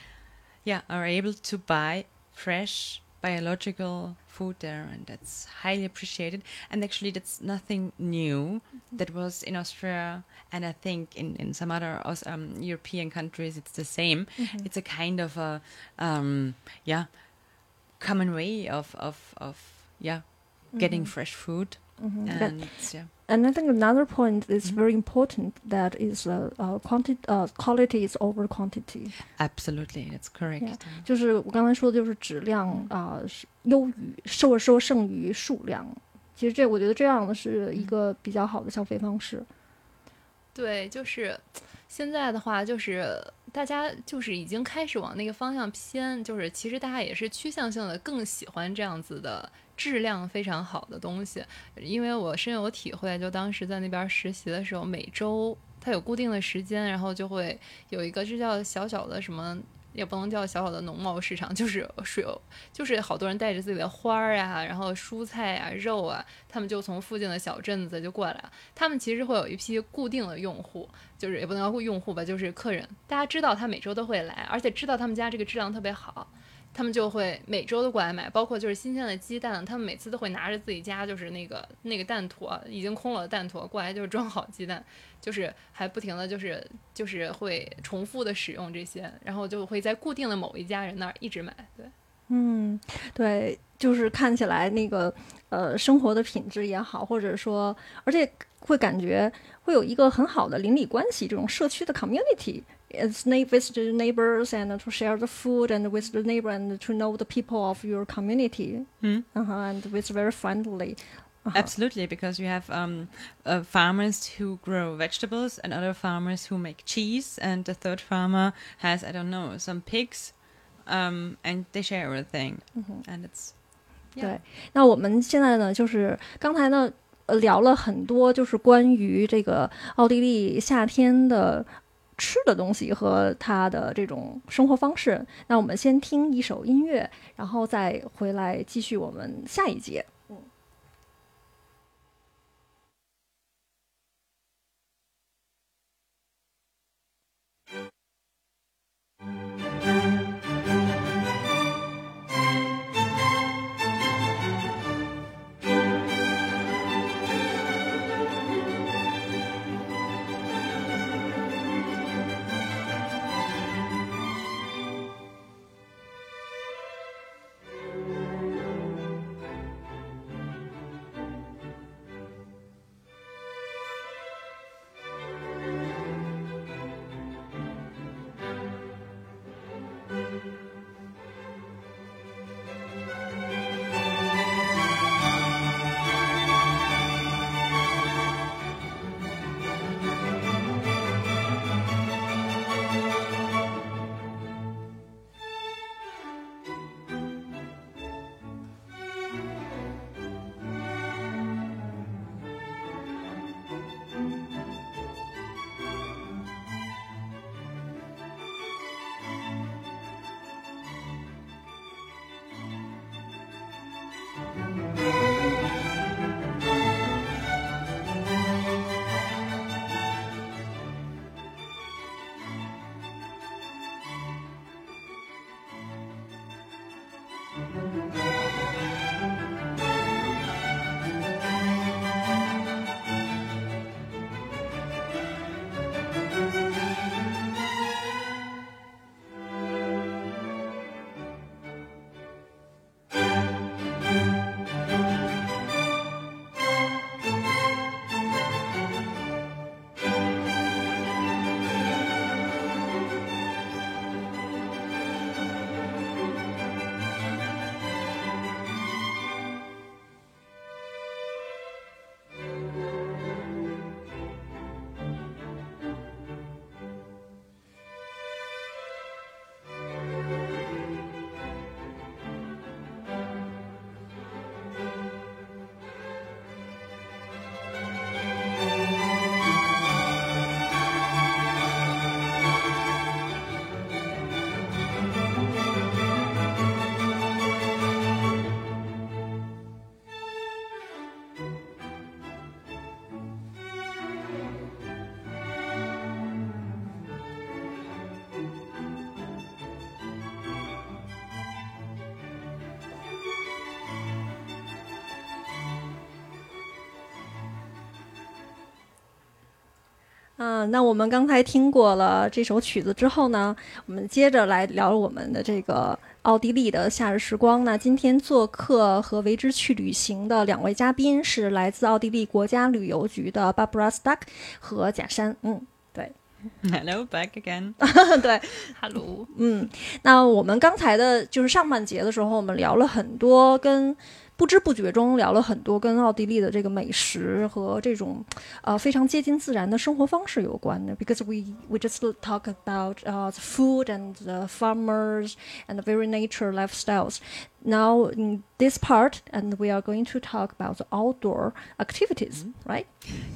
yeah, are able to buy fresh biological food there, and that's highly appreciated. And actually, that's nothing new. That was in Austria, and I think in in some other um, European countries, it's the same. Mm-hmm. It's a kind of a um, yeah common way of of of yeah getting mm-hmm. fresh food. Mm-hmm. And yeah. And I think another point is mm-hmm. very important that is uh, uh, quantity uh, quality is over quantity. Absolutely, that's correct. Yeah. 就是我刚才说的，就是质量啊、呃、优于说说胜于数量。其实这我觉得这样的是一个比较好的消费方式。对，就是现在的话，就是大家就是已经开始往那个方向偏，就是其实大家也是趋向性的更喜欢这样子的。质量非常好的东西，因为我深有体会。就当时在那边实习的时候，每周它有固定的时间，然后就会有一个这叫小小的什么，也不能叫小小的农贸市场，就是水，就是好多人带着自己的花儿啊，然后蔬菜啊、肉啊，他们就从附近的小镇子就过来。他们其实会有一批固定的用户，就是也不能叫用户吧，就是客人。大家知道他每周都会来，而且知道他们家这个质量特别好。他们就会每周都过来买，包括就是新鲜的鸡蛋，他们每次都会拿着自己家就是那个那个蛋坨已经空了的蛋坨过来，就是装好鸡蛋，就是还不停的就是就是会重复的使用这些，然后就会在固定的某一家人那儿一直买。对，嗯，对，就是看起来那个呃生活的品质也好，或者说，而且会感觉会有一个很好的邻里关系，这种社区的 community。it's with the neighbors and to share the food and with the neighbor and to know the people of your community mm. uh-huh, and it's very friendly uh-huh. Absolutely, because you have um, uh, farmers who grow vegetables and other farmers who make cheese, and the third farmer has I don't know some pigs, um, and they share everything, mm-hmm. and it's 对。那我们现在呢，就是刚才呢，呃，聊了很多，就是关于这个奥地利夏天的 吃的东西和他的这种生活方式。那我们先听一首音乐然后再回来继续我们下一节。那我们刚才听过了这首曲子之后呢，我们接着来聊我们的这个奥地利的夏日时光。那今天做客和为之去旅行的两位嘉宾是来自奥地利国家旅游局的 Barbara Stuck 和贾山。嗯，对，Hello, back again. 对，Hello，嗯，那我们刚才的就是上半节的时候，我们聊了很多跟不知不觉中聊了很多跟奥地利的这个美食和这种呃非常接近自然的生活方式有关的。Because we we just talk about uh, the food and the farmers and the very nature lifestyles. Now in this part, and we are going to talk about the outdoor activities, right?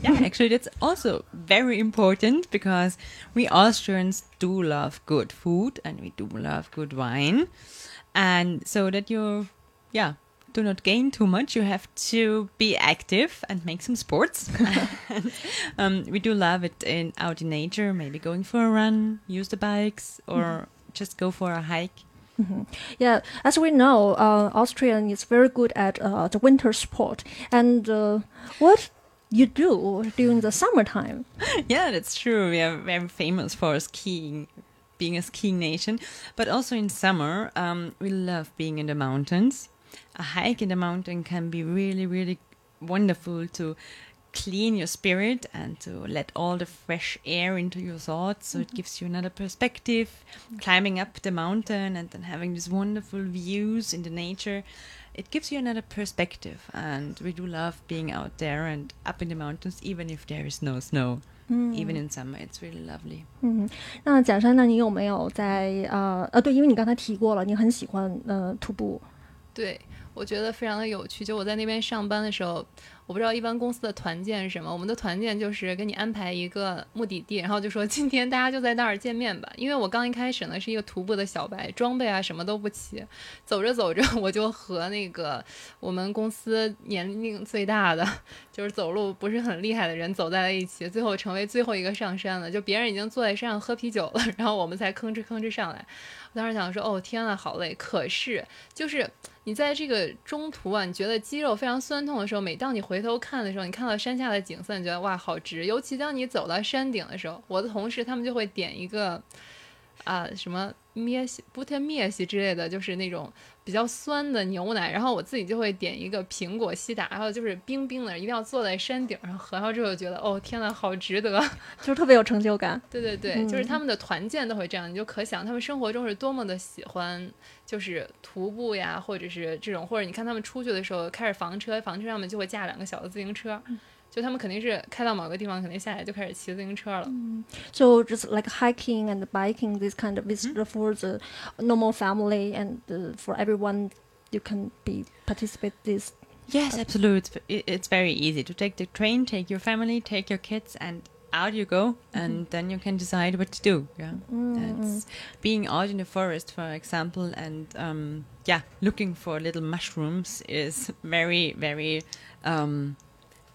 Yeah, actually, that's also very important because we Austrians do love good food and we do love good wine. And so that you, yeah, do not gain too much, you have to be active and make some sports. um, we do love it in out in nature, maybe going for a run, use the bikes, or just go for a hike. Yeah, as we know, uh, Austrian is very good at uh, the winter sport. And uh, what you do during the summertime? yeah, that's true. We are very famous for skiing, being a skiing nation. But also in summer, um, we love being in the mountains A hike in the mountain can be really, really wonderful to clean your spirit and to let all the fresh air into your thoughts. So it gives you another perspective. Climbing up the mountain and then having these wonderful views in the nature. It gives you another perspective, and we do love being out there and up in the mountains, even if there is no snow. Even in summer, it's really lovely. 嗯，那贾山，那你有没有在呃呃对，因为你刚才提过了，你很喜欢呃徒步。 对我觉得非常的有趣。就我在那边上班的时候，我不知道一般公司的团建是什么。我们的团建就是给你安排一个目的地，然后就说今天大家就在那儿见面吧。因为我刚一开始呢是一个徒步的小白，装备啊什么都不齐，走着走着我就和那个我们公司年龄最大的，就是走路不是很厉害的人走在了一起，最后成为最后一个上山了。就别人已经坐在山上喝啤酒了，然后我们才吭哧吭哧上来。我当时想说，哦天呐，好累。可是就是你在这个中途啊，你觉得肌肉非常酸痛的时候，每当你回回头看的时候，你看到山下的景色，你觉得哇好值。尤其当你走到山顶的时候，我的同事他们就会点一个啊、什么咩西、布特咩西之类的，就是那种比较酸的牛奶，然后我自己就会点一个苹果西打，然后就是冰冰的，一定要坐在山顶上喝，然后之后觉得哦天呐，好值得。就是特别有成就感。对对对，就是他们的团建都会这样，你就可想他们生活中是多么的喜欢，就是徒步呀，或者是这种，或者你看他们出去的时候开着房车，房车上面就会架两个小的自行车，就他们肯定是开到某个地方，肯定下来就开始骑自行车了。 So just like hiking and biking, this kind of is for the normal family and uh, for everyone. You can be participate this. Yes, absolutely. It's, it- it's very easy to take the train, take your family, take your kids, and out you go. And then you can decide what to do. Yeah, that's being out in the forest, for example, and um, yeah, looking for little mushrooms is very, very um,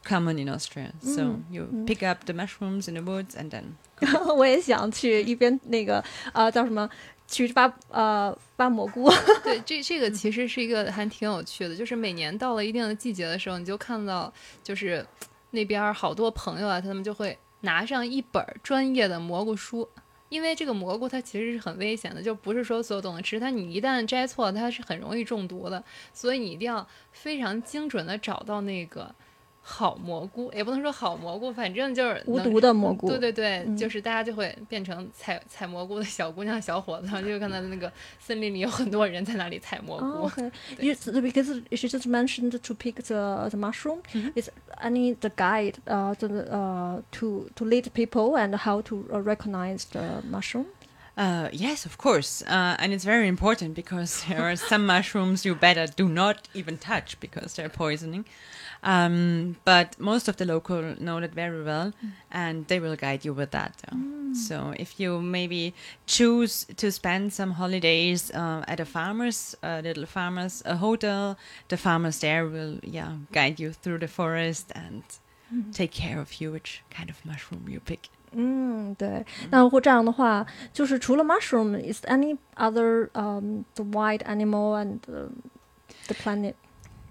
common in Austria. So you pick up the mushrooms in the woods and then 我也想去一边那个呃叫什么去挖呃挖蘑菇。对，这这个其实是一个还挺有趣的，就是每年到了一定的季节的时候，你就看到就是那边好多朋友啊，他们就会拿上一本专业的蘑菇书。因为这个蘑菇它其实是很危险的，就不是说所有都能吃，它你一旦摘错，它是很容易中毒的，所以你一定要非常精准的找到那个。好蘑菇也不能说好蘑菇，反正就是无毒的蘑菇。对对对，就是大家就会变成采采蘑菇的小姑娘、小伙子，就看到那个森林里有很多人在那里采蘑菇。Okay, because she just mentioned to pick the the mushroom. Is any the guide uh the uh to to lead people and how to recognize the mushroom? Uh, yes, of course. Uh, and it's very important because there are some mushrooms you better do not even touch because they're poisoning. Um, but most of the local know that very well, mm. and they will guide you with that. Mm. So if you maybe choose to spend some holidays uh, at a farmer's, a little farmer's a hotel, the farmers there will yeah guide you through the forest and mm. take care of you which kind of mushroom you pick. 嗯，对。那如果这样的话，就是除了 mushroom，is any other um the wild animal and the, the planet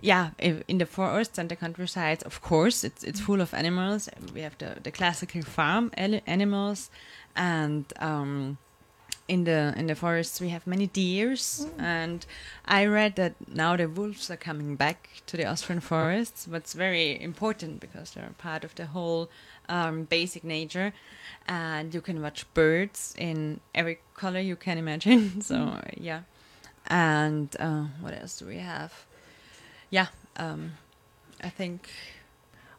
yeah, in the forests and the countryside, of course, it's it's full of animals. We have the the classical farm animals, and um, in the in the forests we have many deers. Mm. And I read that now the wolves are coming back to the Austrian forests. What's very important because they're part of the whole um, basic nature, and you can watch birds in every color you can imagine. so mm. yeah, and uh, what else do we have? Yeah, um, I think.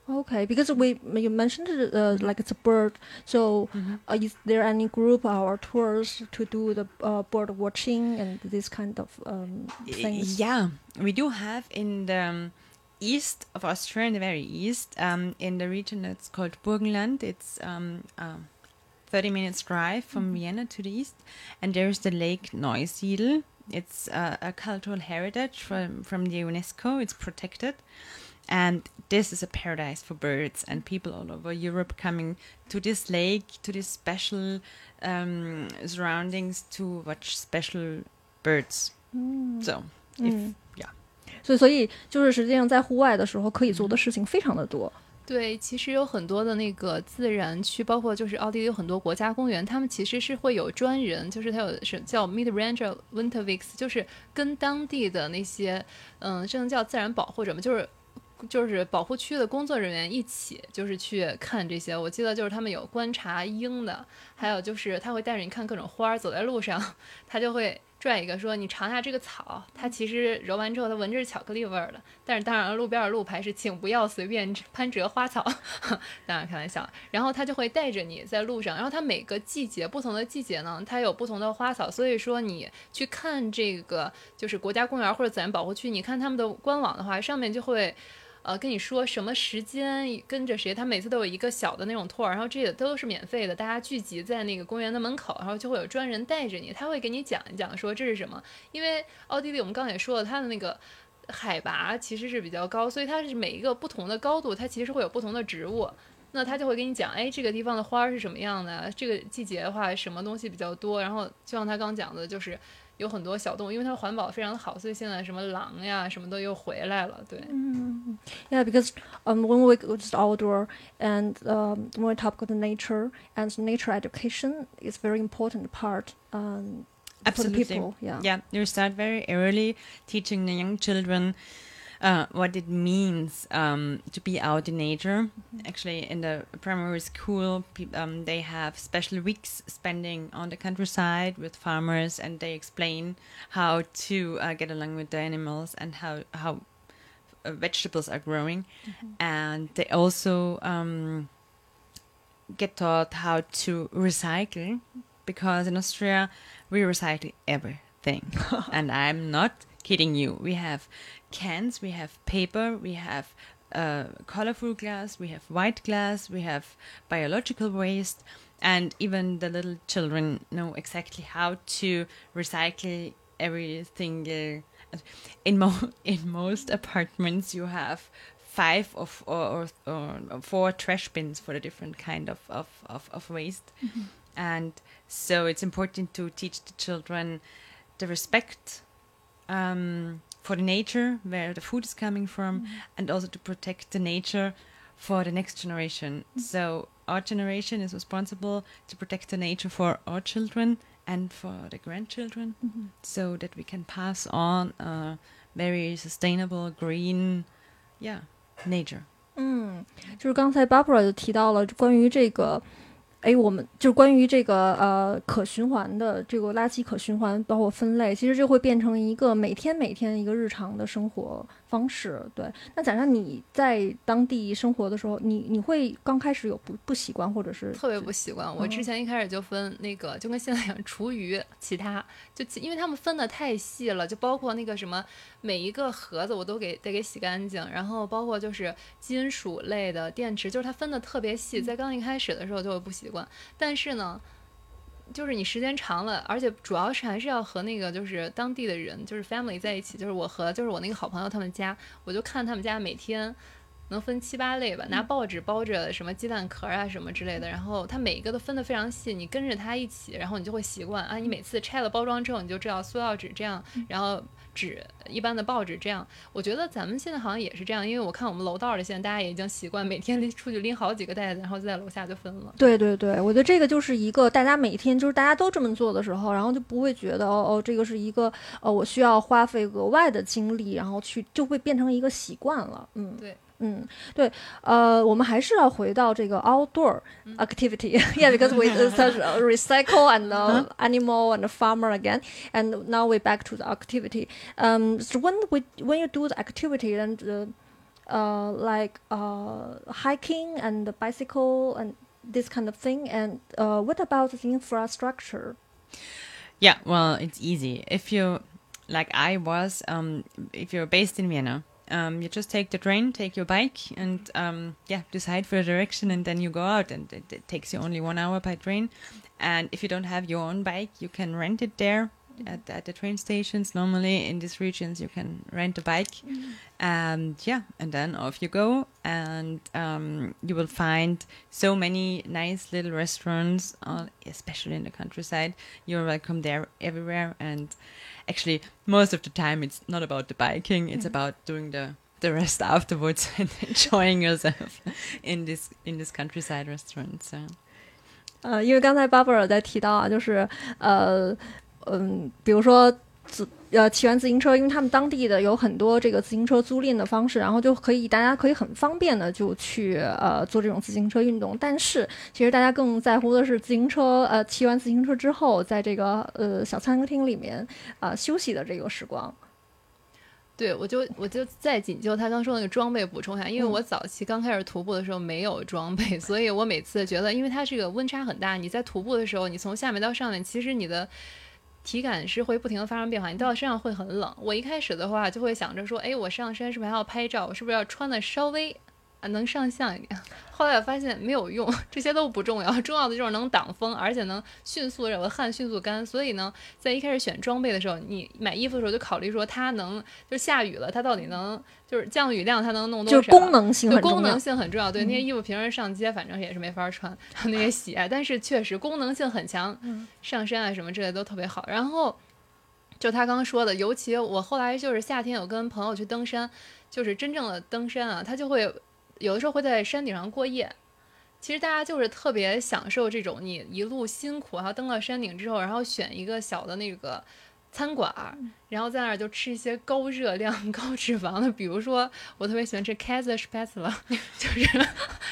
Okay, because we you mentioned uh, like it's a bird. So, mm -hmm. uh, is there any group or tours to do the uh, bird watching and this kind of um, things? Yeah, we do have in the um, east of Austria, in the very east, um, in the region that's called Burgenland. It's um, um, 30 minutes drive from mm -hmm. Vienna to the east, and there's the Lake Neusiedl it's uh, a cultural heritage from, from the UNESCO. It's protected. And this is a paradise for birds and people all over Europe coming to this lake, to these special um, surroundings to watch special birds. Mm. So, if, mm. yeah. 所以，所以就是实际上在户外的时候，可以做的事情非常的多。 对，其实有很多的那个自然区，包括就是奥地利有很多国家公园，他们其实是会有专人，就是他有是叫 Mid Ranger Winterweeks，就是跟当地的那些，嗯，这能叫自然保护者嘛？就是就是保护区的工作人员一起，就是去看这些。我记得就是他们有观察鹰的，还有就是他会带着你看各种花儿，走在路上，他就会。拽一个说：“你尝下这个草，它其实揉完之后，它闻着是巧克力味儿的。但是当然，路边的路牌是请不要随便攀折 花草，当然开玩笑。然后他就会带着你在路上，然后它每个季节不同的季节呢，它有不同的花草。所以说你去看这个就是国家公园或者自然保护区，你看他们的官网的话，上面就会。”呃，跟你说什么时间跟着谁，他每次都有一个小的那种托儿然后这个都是免费的，大家聚集在那个公园的门口，然后就会有专人带着你，他会给你讲一讲，说这是什么。因为奥地利我们刚才也说了，它的那个海拔其实是比较高，所以它是每一个不同的高度，它其实会有不同的植物，那他就会给你讲，哎，这个地方的花是什么样的，这个季节的话什么东西比较多，然后就像他刚讲的，就是。有很多小动物，因为它环保非常的好，所以现在什么狼呀什么都又回来了。对，嗯，Yeah, because um when we go to outdoor and um when we talk about the nature and nature education is very important part um Absolutely. for the people. Yeah, yeah, you start very early teaching the young children uh, what it means um, to be out in nature. Actually, in the primary school, um, they have special weeks spending on the countryside with farmers, and they explain how to uh, get along with the animals and how how uh, vegetables are growing, mm-hmm. and they also um, get taught how to recycle, because in Austria we recycle everything, and I'm not kidding you. We have cans, we have paper, we have uh, colorful glass, we have white glass, we have biological waste, and even the little children know exactly how to recycle every single. In mo- in most apartments, you have five of or, or, or, four trash bins for the different kind of of, of, of waste. Mm-hmm. and so it's important to teach the children the respect um, for the nature, where the food is coming from, and also to protect the nature for the next generation. So our generation is responsible to protect the nature for our children and for the grandchildren, so that we can pass on a very sustainable, green, yeah, nature. 嗯，就是刚才 Barbara 就提到了关于这个， 哎，我们就关于这个呃可循环的这个垃圾可循环，包括分类，其实就会变成一个每天每天一个日常的生活方式。对，那假设你在当地生活的时候，你你会刚开始有不不习惯，或者是特别不习惯。我嗯之前一开始就分那个，就跟现在一样，厨余、其他，就其因为他们分的太细了，就包括那个什么，每一个盒子我都给得给洗干净，然后包括就是金属类的电池，就是它分的特别细，在刚一开始的时候就会不习惯，但是呢。就是你时间长了，而且主要是还是要和那个就是当地的人，就是 family 在一起。就是我和就是我那个好朋友他们家，我就看他们家每天能分七八类吧，拿报纸包着什么鸡蛋壳啊什么之类的，然后它每一个都分得非常细，你跟着它一起，然后你就会习惯啊。你每次拆了包装之后，你就知道塑料纸这样，然后纸一般的报纸这样。我觉得咱们现在好像也是这样，因为我看我们楼道的现在大家也已经习惯每天拎出去拎好几个袋子，然后就在楼下就分了。对对对，我觉得这个就是一个大家每天就是大家都这么做的时候，然后就不会觉得哦哦，这个是一个呃我需要花费额外的精力，然后去就会变成一个习惯了。嗯，对。嗯，对，呃，我们还是要回到这个 outdoor activity, yeah, because we uh, such uh, recycle and uh, animal and farmer again, and now we're back to the activity. Um, so when we when you do the activity and uh, uh, like uh, hiking and bicycle and this kind of thing, and uh, what about the infrastructure? Yeah, well, it's easy. If you, like I was, um, if you're based in Vienna, um, you just take the train, take your bike, and um, yeah, decide for a direction, and then you go out. And it, it takes you only one hour by train. And if you don't have your own bike, you can rent it there at, at the train stations. Normally in these regions, you can rent a bike, and yeah, and then off you go, and um, you will find so many nice little restaurants, uh, especially in the countryside. You're welcome there everywhere, and actually, most of the time, it's not about the biking; it's about doing the the rest afterwards and enjoying yourself in this in this countryside restaurant. So. 呃，因为刚才 Barbara 在提到啊，就是呃，嗯，比如说 自呃骑完自行车，因为他们当地的有很多这个自行车租赁的方式，然后就可以大家可以很方便的就去呃做这种自行车运动。但是其实大家更在乎的是自行车呃骑完自行车之后，在这个呃小餐厅里面啊、呃、休息的这个时光。对，我就我就再紧就他刚说那个装备补充一下，因为嗯我早期刚开始徒步的时候没有装备，所以我每次觉得，因为它这个温差很大，你在徒步的时候，你从下面到上面，其实你的体感是会不停的发生变化，你到身上会很冷。我一开始的话就会想着说，哎，我上身是不是还要拍照？我是不是要穿的稍微啊能上相一点？后来我发现没有用，这些都不重要，重要的就是能挡风，而且能迅速让我的汗迅速干。所以呢，在一开始选装备的时候，你买衣服的时候就考虑说它能就下雨了，它到底能就是降雨量它能弄多少？就是功能性，很重要功能。性很重要。对，那些衣服平时上街反正也是没法穿，那些鞋，但是确实功能性很强，上身啊什么之类都特别好。然后就他刚刚说的，尤其我后来就是夏天有跟朋友去登山，就是真正的登山啊，他就会有的时候会在山顶上过夜。其实大家就是特别享受这种你一路辛苦，然后登到山顶之后，然后选一个小的那个餐馆儿，然后在那儿就吃一些高热量、高脂肪的，比如说我特别喜欢吃 Kaiser Spätzle，就是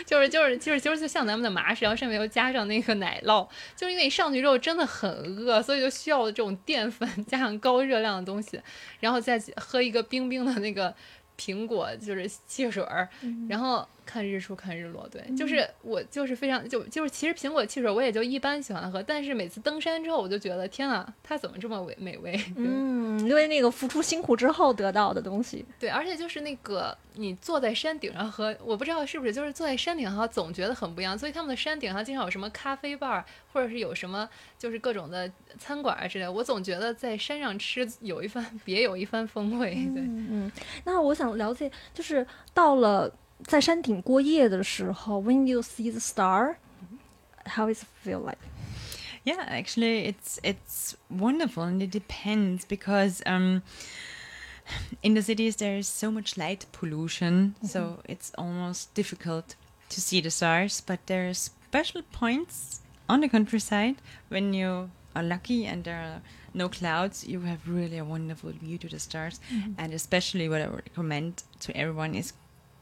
就是就是就是就是就像咱们的麻食，然后上面又加上那个奶酪，就是因为你上去之后真的很饿，所以就需要这种淀粉加上高热量的东西，然后再喝一个冰冰的那个苹果就是汽水儿，然后看日出看日落，对，就是我就是非常就就是其实苹果汽水我也就一般喜欢喝，但是每次登山之后我就觉得天啊，它怎么这么美美味？嗯，因为那个付出辛苦之后得到的东西。对，而且就是那个你坐在山顶上喝我不知道是不是就是坐在山顶上总觉得很不一样，所以他们的山顶上经常有什么咖啡吧儿，或者是有什么就是各种的餐馆啊之类的，我总觉得在山上吃有一番别有一番风味。对，嗯，那我想了解，就是到了在山顶过夜的时候，when you see the star，how is it feel like？ Yeah, actually, it's it's wonderful, and it depends because um, in the cities there is so much light pollution, so it's almost difficult to see the stars. But there are special points on the countryside when you are lucky and there are no clouds. You have really a wonderful view to the stars, and especially what I would recommend to everyone is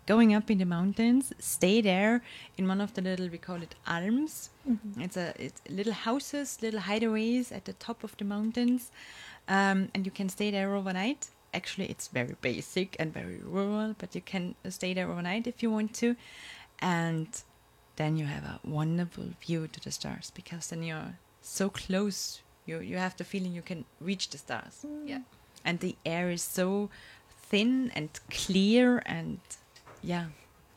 going up in the mountains stay there in one of the little we call it alms. It's a it's little houses little hideaways at the top of the mountains. Um, and you can stay there overnight. Actually it's very basic and very rural but you can stay there overnight if you want to. And then you have a wonderful view to the stars because then you're so close. You you have the feeling you can reach the stars. Yeah. and the air is so thin and clear and yeah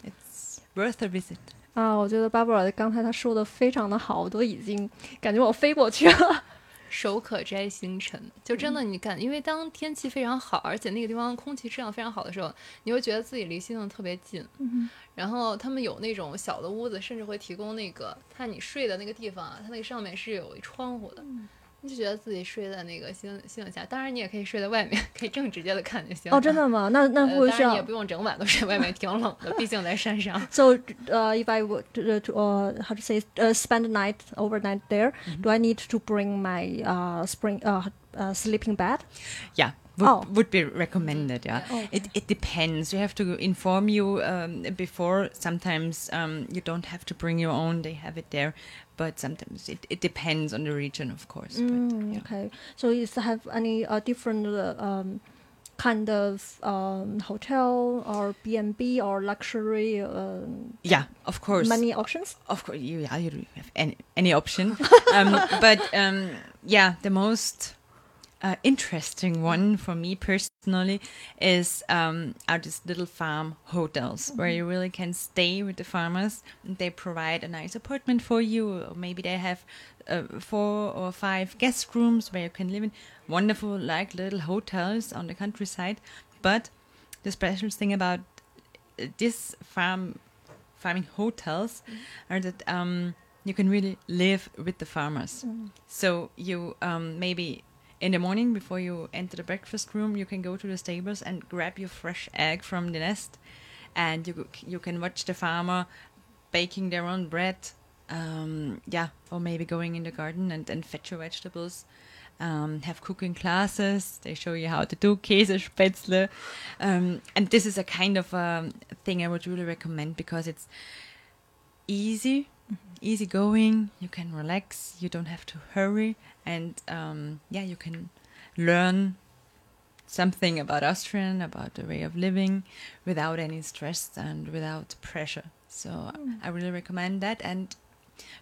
it's worth a visit 啊，我觉得巴布尔刚才他说的非常的好，我都已经感觉我飞过去了。手可摘星辰，就真的你感，因为当天气非常好，而且那个地方空气质量非常好的时候，你会觉得自己离星星特别近。然后他们有那种小的屋子，甚至会提供那个，看你睡的那个地方啊，它那个上面是有窗户的，你就觉得自己睡在那个星星星下。当然，你也可以睡在外面，可以更直接的看见星。哦，真的吗？那那呃。会不会需要当然你也不用整晚都睡外面，挺冷的，毕竟在山上。 So, uh, if I would uh, to, uh, how to say uh, spend the night overnight there, do I need to bring my uh, spring uh, uh, sleeping bed? yeah would, Oh. would be recommended yeah Oh, it, it depends we have to inform you um, before sometimes um, you don't have to bring your own they have it there but sometimes it, it depends on the region of course but, Mm, yeah. Okay. So, is have any uh, different uh, um, kind of um, hotel or B and B or luxury? Um, yeah of course many options. of course you, yeah, you have any, any option um, but um, yeah the most uh, interesting one for me personally is um, are these little farm hotels where you really can stay with the farmers and they provide a nice apartment for you. Or maybe they have uh, four or five guest rooms where you can live in. Wonderful like little hotels on the countryside. But the special thing about this farm farming hotels are that um, you can really live with the farmers. So you um, maybe in the morning before you enter the breakfast room, you can go to the stables and grab your fresh egg from the nest, and you you can watch the farmer baking their own bread. Um, yeah, or maybe going in the garden and, and fetch your vegetables. Um, have cooking classes. They show you how to do Käsespätzle. Um, and this is a kind of um, thing I would really recommend because it's easy, easy going. You can relax. You don't have to hurry, and um, yeah, you can learn something about Austrian, about the way of living, without any stress and without pressure. So I really recommend that. And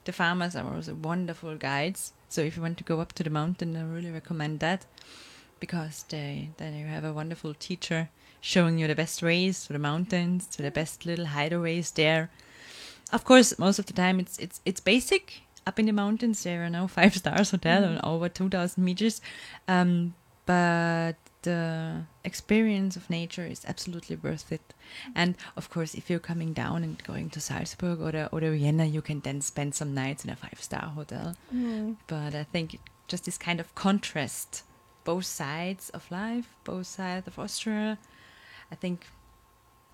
the farmers are also wonderful guides. So if you want to go up to the mountain, I really recommend that because they then you have a wonderful teacher showing you the best ways to the mountains, to the best little hideaways there. Of course, most of the time it's it's it's basic. Up in the mountains, there are no five stars hotel on over two thousand meters, um, but the experience of nature is absolutely worth it. And of course, if you're coming down and going to Salzburg or the, or the Vienna, you can then spend some nights in a five star hotel. But I think just this kind of contrast, both sides of life, both sides of Austria, I think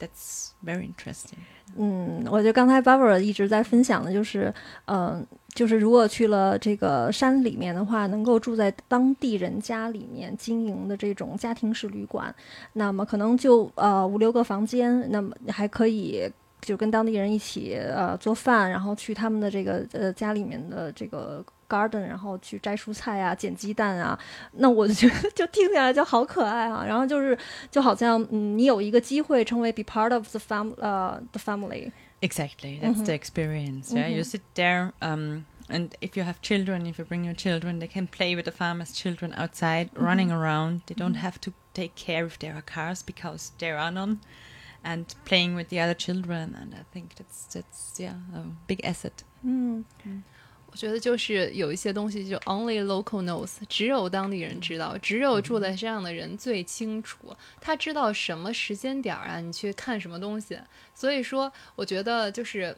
that's very interesting. 嗯，我觉得刚才 Barbara 一直在分享的就是，嗯、就是如果去了这个山里面的话，能够住在当地人家里面经营的这种家庭式旅馆，那么可能就呃五六个房间，那么还可以就跟当地人一起呃做饭，然后去他们的这个呃家里面的这个 garden，然后去摘蔬菜啊、捡鸡蛋啊，那我就觉得就听起来就好可爱啊。然后就是就好像嗯，你有一个机会成为 be part of the fam 呃、the family。 Exactly, that's the experience. Yeah, you sit there, um, and if you have children, if you bring your children, they can play with the farmers' children outside, running around. They don't have to take care if there are cars because there are none, and playing with the other children. And I think that's that's yeah a big asset. 嗯我觉得就是有一些东西就 only local knows，只有当地人知道，只有住在山上的人最清楚，他知道什么时间点儿啊，你去看什么东西。所以说，我觉得就是。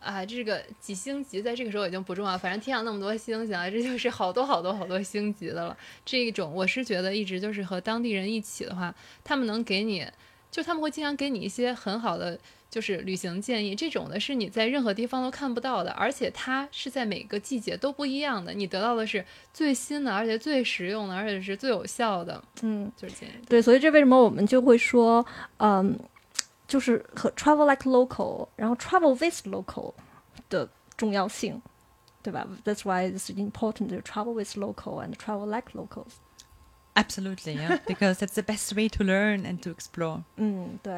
啊，这个几星级在这个时候已经不重要，反正天上那么多星星啊，这就是好多好多好多星级的了。这种我是觉得一直就是和当地人一起的话，他们能给你， 就他们会经常给你一些很好的就是旅行建议，这种的是你在任何地方都看不到的，而且它是在每个季节都不一样的，你得到的是最新的，而且最实用的，而且是最有效的，嗯，就是建议。对，所以这为什么我们就会说，嗯，就是和 travel like local，然后 travel with local 的重要性，对吧？That's why it's important to travel with local and travel like locals。Absolutely, yeah, because that's the best way to learn and to explore. 嗯，对。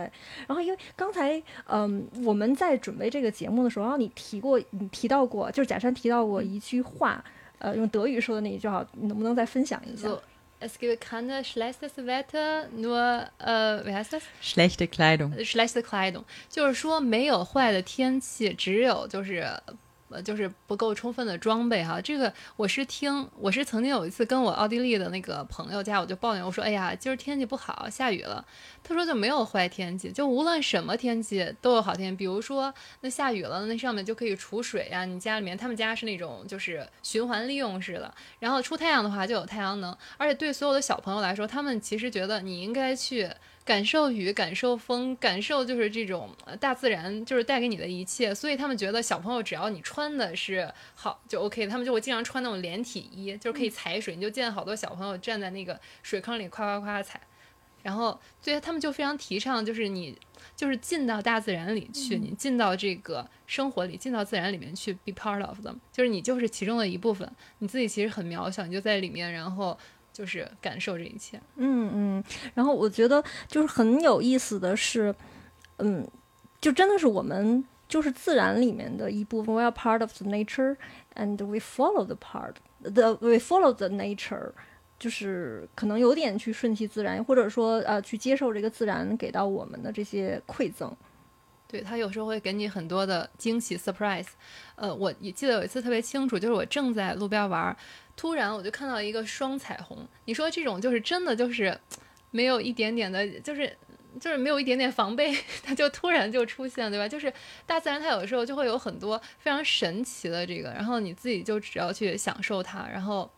然后因为刚才，嗯，我们在准备这个节目的时候，然后你提过，你提到过，就是贾珊提到过一句话，呃，用德语说的那一句话，你能不能再分享一下？ So, es gibt keine schlechtes Wetter, nur, äh, wie heißt das? Schlechte Kleidung. schlechte Kleidung，就是说没有坏的天气，只有就是。 呃，就是不够充分的装备哈，这个我是听，我是曾经有一次跟我奥地利的那个朋友家，我就抱怨我说，哎呀，今儿天气不好，下雨了。他说就没有坏天气，就无论什么天气都有好天。比如说那下雨了，那上面就可以储水呀、你家里面，他们家是那种就是循环利用式的，然后出太阳的话就有太阳能，而且对所有的小朋友来说，他们其实觉得你应该去。感受雨，感受风，感受就是这种呃大自然，就是带给你的一切。所以他们觉得小朋友只要你穿的是好就 OK，他们就会经常穿那种连体衣，就是可以踩水。你就见好多小朋友站在那个水坑里夸夸夸踩，然后所以他们就非常提倡，就是你就是进到大自然里去，你进到这个生活里，进到自然里面去，be part of them，就是你就是其中的一部分，你自己其实很渺小，你就在里面，然后就是感受这一切。嗯嗯，然后我觉得就是很有意思的是，嗯，就真的是我们就是自然里面的一部分。We are part of the nature, and we follow the part. The we follow the nature，就是可能有点去顺其自然，或者说呃去接受这个自然给到我们的这些馈赠。对他有时候会给你很多的惊喜 surprise，呃，我也记得有一次特别清楚，就是我正在路边玩儿，突然我就看到一个双彩虹。你说这种就是真的就是没有一点点的，就是就是没有一点点防备，它就突然就出现，对吧？就是大自然它有的时候就会有很多非常神奇的这个，然后你自己就只要去享受它，然后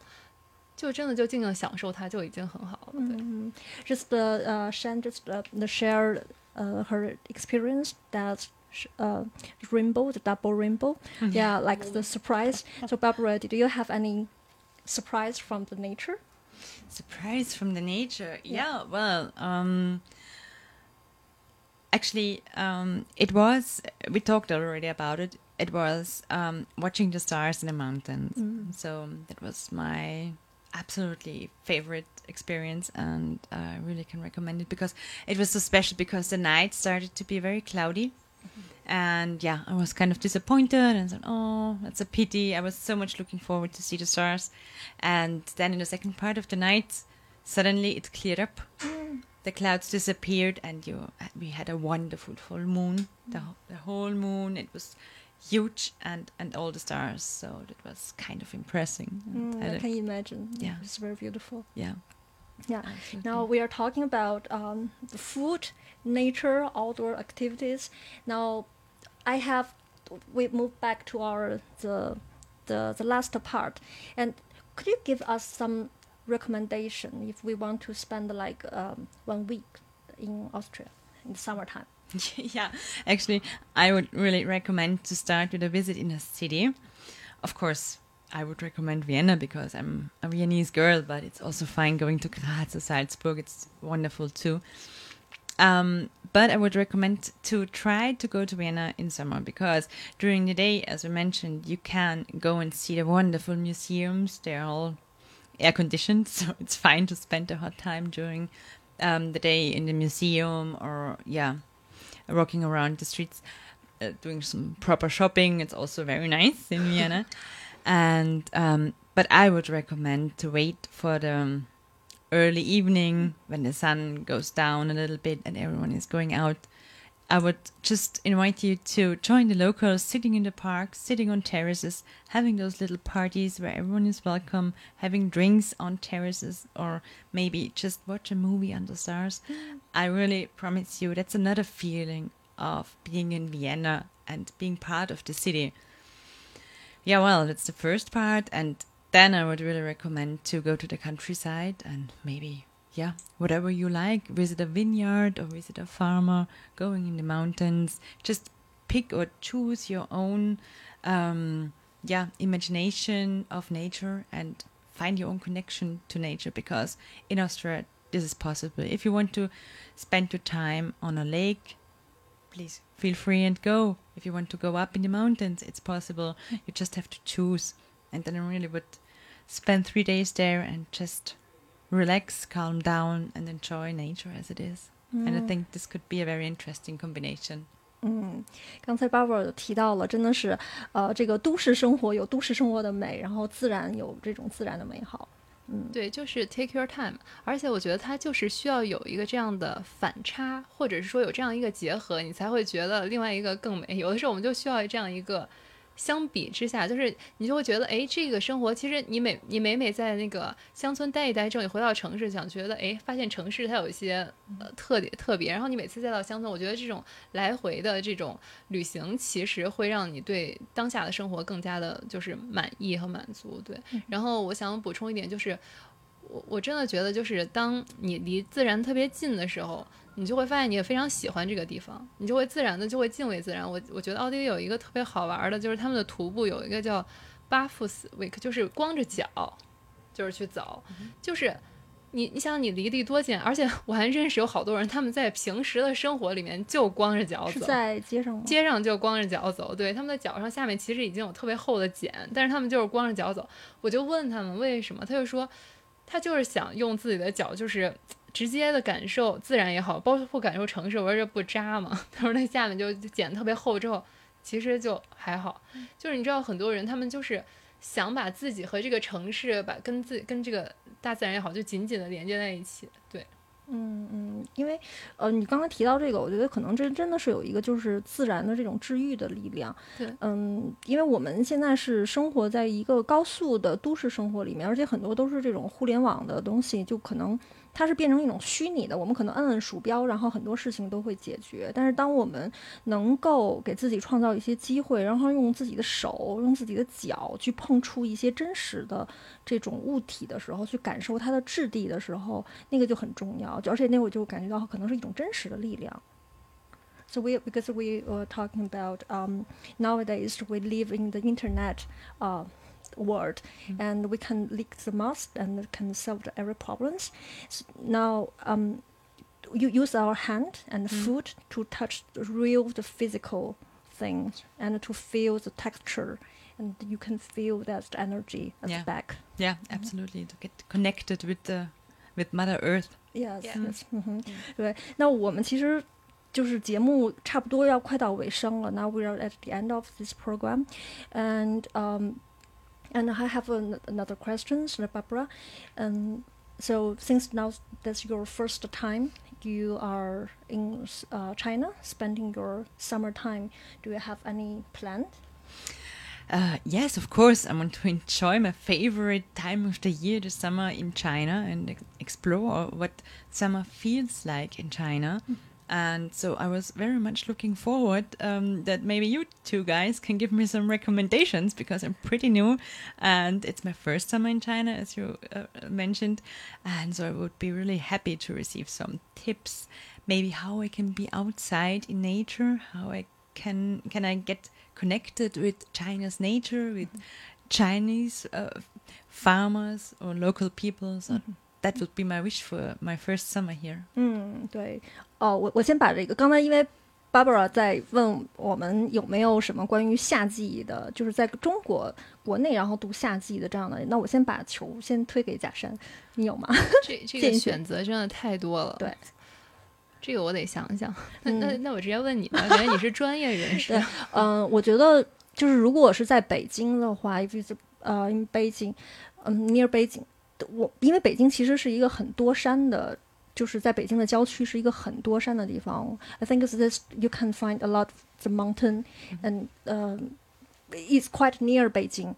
就真的就尽量享受它就已经很好了。对。嗯，just the uh, Shan just uh, the share uh, her experience that sh- uh, rainbow, the double rainbow. Yeah, like the surprise. So Barbara, did you have any surprise from the nature? Surprise from the nature. Yeah, well, um, actually, um, it was, we talked already about it. It was um, watching the stars in the mountains. So that was my absolutely favorite experience, and I really can recommend it because it was so special because the night started to be very cloudy. And yeah, I was kind of disappointed and said, "Oh, that's a pity. I was so much looking forward to see the stars." And then in the second part of the night, suddenly it cleared up. The clouds disappeared, and you we had a wonderful full moon. The the whole moon. It was huge, and and all the stars. So it was kind of impressing. and Mm, I a- can imagine. Yeah. it's very beautiful. yeah. Yeah. absolutely. Now we are talking about um, the food, nature, outdoor activities. Now, I have we move back to our the the the last part, and could you give us some recommendation if we want to spend like um, one week in Austria in the summertime? yeah, actually, I would really recommend to start with a visit in a city. Of course, I would recommend Vienna because I'm a Viennese girl, but it's also fine going to Graz or Salzburg. It's wonderful too. Um, but I would recommend to try to go to Vienna in summer because during the day, as we mentioned, you can go and see the wonderful museums. They're all air conditioned, so it's fine to spend a hot time during um, the day in the museum or, yeah, walking around the streets, uh, doing some proper shopping. It's also very nice in Vienna. and um, but I would recommend to wait for the um, early evening when the sun goes down a little bit and everyone is going out. I would just invite you to join the locals, sitting in the park, sitting on terraces, having those little parties where everyone is welcome, having drinks on terraces, or maybe just watch a movie under stars. I really promise you that's another feeling of being in Vienna and being part of the city. Yeah, well, that's the first part. And then I would really recommend to go to the countryside and maybe, yeah, whatever you like, visit a vineyard or visit a farmer, going in the mountains. Just pick or choose your own, um, yeah, imagination of nature and find your own connection to nature because in Austria this is possible. If you want to spend your time on a lake, please feel free and go. If you want to go up in the mountains, it's possible. You just have to choose. And then I really would spend three days there and just relax, calm down, and enjoy nature as it is. And I think this could be a very interesting combination. 嗯，刚才 Barbara 有提到了，真的是，呃，这个都市生活有都市生活的美，然后自然有这种自然的美好。嗯，对，就是 take your time，而且我觉得它就是需要有一个这样的反差，或者是说有这样一个结合，你才会觉得另外一个更美。有的时候我们就需要这样一个。 相比之下，就是你就会觉得，哎，这个生活其实你每你每每在那个乡村待一待之后，你回到城市，想觉得，哎，发现城市它有一些呃特点特别，然后你每次再到乡村，我觉得这种来回的这种旅行，其实会让你对当下的生活更加的就是满意和满足。对，然后我想补充一点，就是我我真的觉得，就是当你离自然特别近的时候。你就会发现你也非常喜欢这个地方，你就会自然的就会敬畏自然。我我觉得奥地利有一个特别好玩的，就是他们的徒步有一个叫巴夫斯 week，就是光着脚，就是去走，就是你你想你离地多近，而且我还认识有好多人，他们在平时的生活里面就光着脚走，在街上吗？街上就光着脚走，对，他们的脚上下面其实已经有特别厚的茧，但是他们就是光着脚走。我就问他们为什么，他就说他就是想用自己的脚就是。直接的感受自然也好，包括感受城市，我说这不扎吗？他说那下面就剪特别厚之后，其实就还好。就是你知道很多人他们就是想把自己和这个城市，把跟自跟这个大自然也好，就紧紧的连接在一起。对，嗯嗯，因为呃，你刚才提到这个，我觉得可能这真的是有一个就是自然的这种治愈的力量。对，嗯，因为我们现在是生活在一个高速的都市生活里面，而且很多都是这种互联网的东西，就可能。它是变成一种虚拟的，我们可能摁摁鼠标，然后很多事情都会解决。但是当我们能够给自己创造一些机会，然后用自己的手、用自己的脚去碰触一些真实的这种物体的时候，去感受它的质地的时候，那个就很重要。而且那会就感觉到可能是一种真实的力量。So we because we were talking about um nowadays we live in the internet, uh. word, mm-hmm. and we can lick the mask and can solve every problems. So now, um, you use our hand and mm-hmm. foot to touch the real, the physical things, and to feel the texture, and you can feel that energy at yeah. the back. Yeah, mm-hmm. absolutely. To get connected with the with Mother Earth. Yes, yeah. yes. 嗯哼，对。那我们其实就是节目差不多要快到尾声了。Now we are at the end of this program, and um, and I have an, another question, Barbara. Um, so since now that's your first time you are in uh, China, spending your summer time, do you have any plan? Uh, yes, of course. I want to enjoy my favorite time of the year, the summer in China, and explore what summer feels like in China. Mm -hmm. And so I was very much looking forward um, that maybe you two guys can give me some recommendations because I'm pretty new and it's my first summer in China, as you uh, mentioned. And so I would be really happy to receive some tips, maybe how I can be outside in nature, how I can can I get connected with China's nature, with Chinese uh, farmers or local peoples. Mm -hmm that would be my wish for my first summer here. 嗯，对，哦，我我先把这个，刚才因为 Barbara 在问我们有没有什么关于夏季的，就是在中国国内然后读夏季的这样的，那我先把球先推给贾山，你有吗？这这个 选择真的太多了，对，这个我得想想。那那那我直接问你吧，感觉你是专业人士。嗯，我觉得就是如果是在北京的话，if it's 呃 in Beijing，嗯 near Beijing。我因为北京其实是一个很多山的，就是在北京的郊区是一个很多山的地方。I think this you can find a lot the mountain and uh, it's quite near Beijing,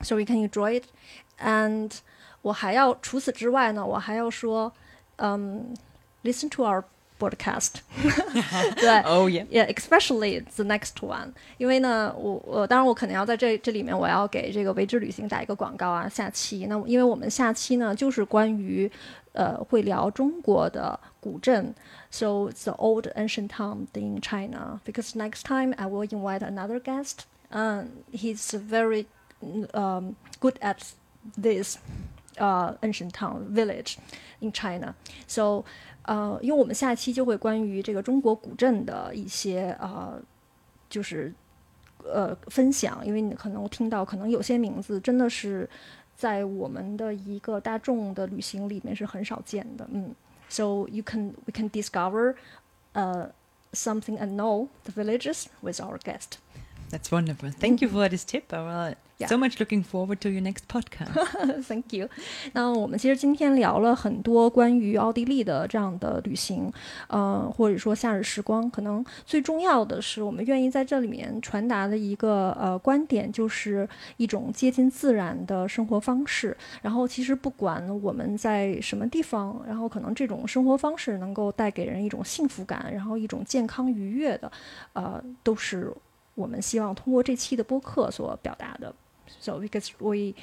so you can enjoy it. And 我还要除此之外呢，我还要说，嗯、um,，listen to our broadcast，对，哦耶，也 especially the next one，因为呢，我我当然我肯定要在这这里面我要给这个唯知旅行打一个广告啊，下期。那因为我们下期呢就是关于呃会聊中国的古镇，so the old ancient town in China，because next time I will invite another guest，嗯，he's very um good at this，uh ancient town village in China，so。呃，因为我们下期就会关于这个中国古镇的一些呃，就是呃分享，因为你可能听到，可能有些名字真的是在我们的一个大众的旅行里面是很少见的，嗯，so you can we can discover uh something and know the villages with our guest. That's wonderful. Thank you for this tip. I will Yeah. so much looking forward to your next podcast. Thank you。那我们其实今天聊了很多关于奥地利的这样的旅行，呃，或者说夏日时光。可能最重要的是，我们愿意在这里面传达的一个呃观点，就是一种接近自然的生活方式。然后，其实不管我们在什么地方，然后可能这种生活方式能够带给人一种幸福感，然后一种健康愉悦的，呃，都是 我们希望通过这期的播客所表达的。So because we,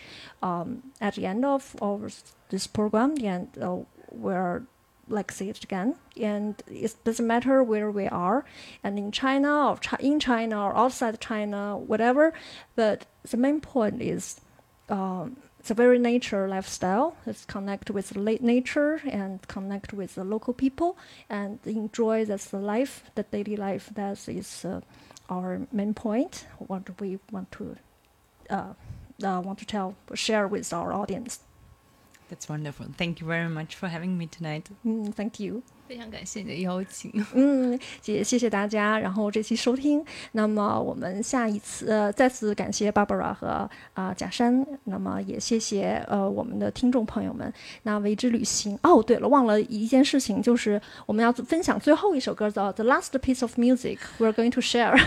um, at the end of our this program, and uh, we're like say it again, and it doesn't matter where we are, and in China or chi- in China or outside China, whatever, but the main point is, um, the very nature lifestyle. Let's connect with the la- nature and connect with the local people and enjoy that's the life, the daily life. That is uh, our main point. What we want to uh, uh, want to tell, share with our audience. That's wonderful. Thank you very much for having me tonight. Mm, thank you. 非常感谢你的邀请。嗯，也谢谢大家，然后这期收听。那么我们下一次，呃，再次感谢 Barbara 和啊、贾山。那么也谢谢呃我们的听众朋友们。那为之旅行，哦，对了，忘了一件事情，就是我们要分享最后一首歌的 The Last Piece of Music we're going to share。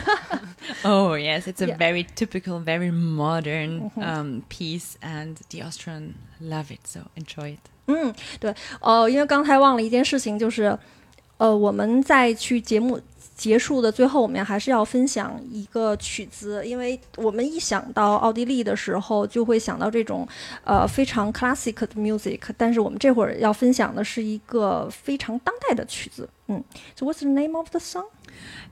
Oh yes, it's a very typical, very modern um, piece, and the Austrian love it. So enjoy it. 嗯，对，呃，因为刚才忘了一件事情，就是，呃，我们在去节目结束的最后，我们还是要分享一个曲子，因为我们一想到奥地利的时候，就会想到这种呃非常 classic 的 music，但是我们这会儿要分享的是一个非常当代的曲子。嗯，So what's the name of the song?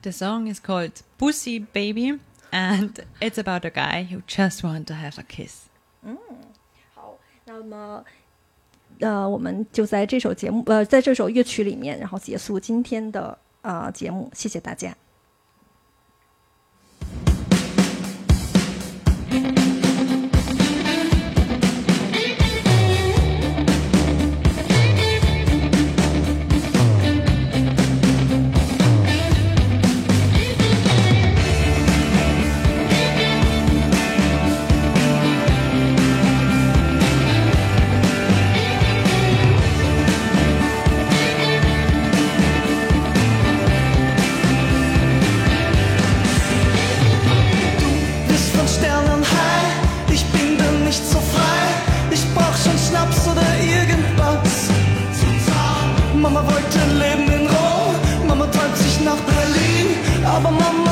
The song is called "Bussi Baby" and it's about a guy who just wants to have a kiss. 嗯，好，那么。呃，我们就在这首节目，呃，在这首乐曲里面，然后结束今天的啊节目，谢谢大家。Mama wollte leben in Rom, Mama träumt sich nach Berlin. Aber Mama,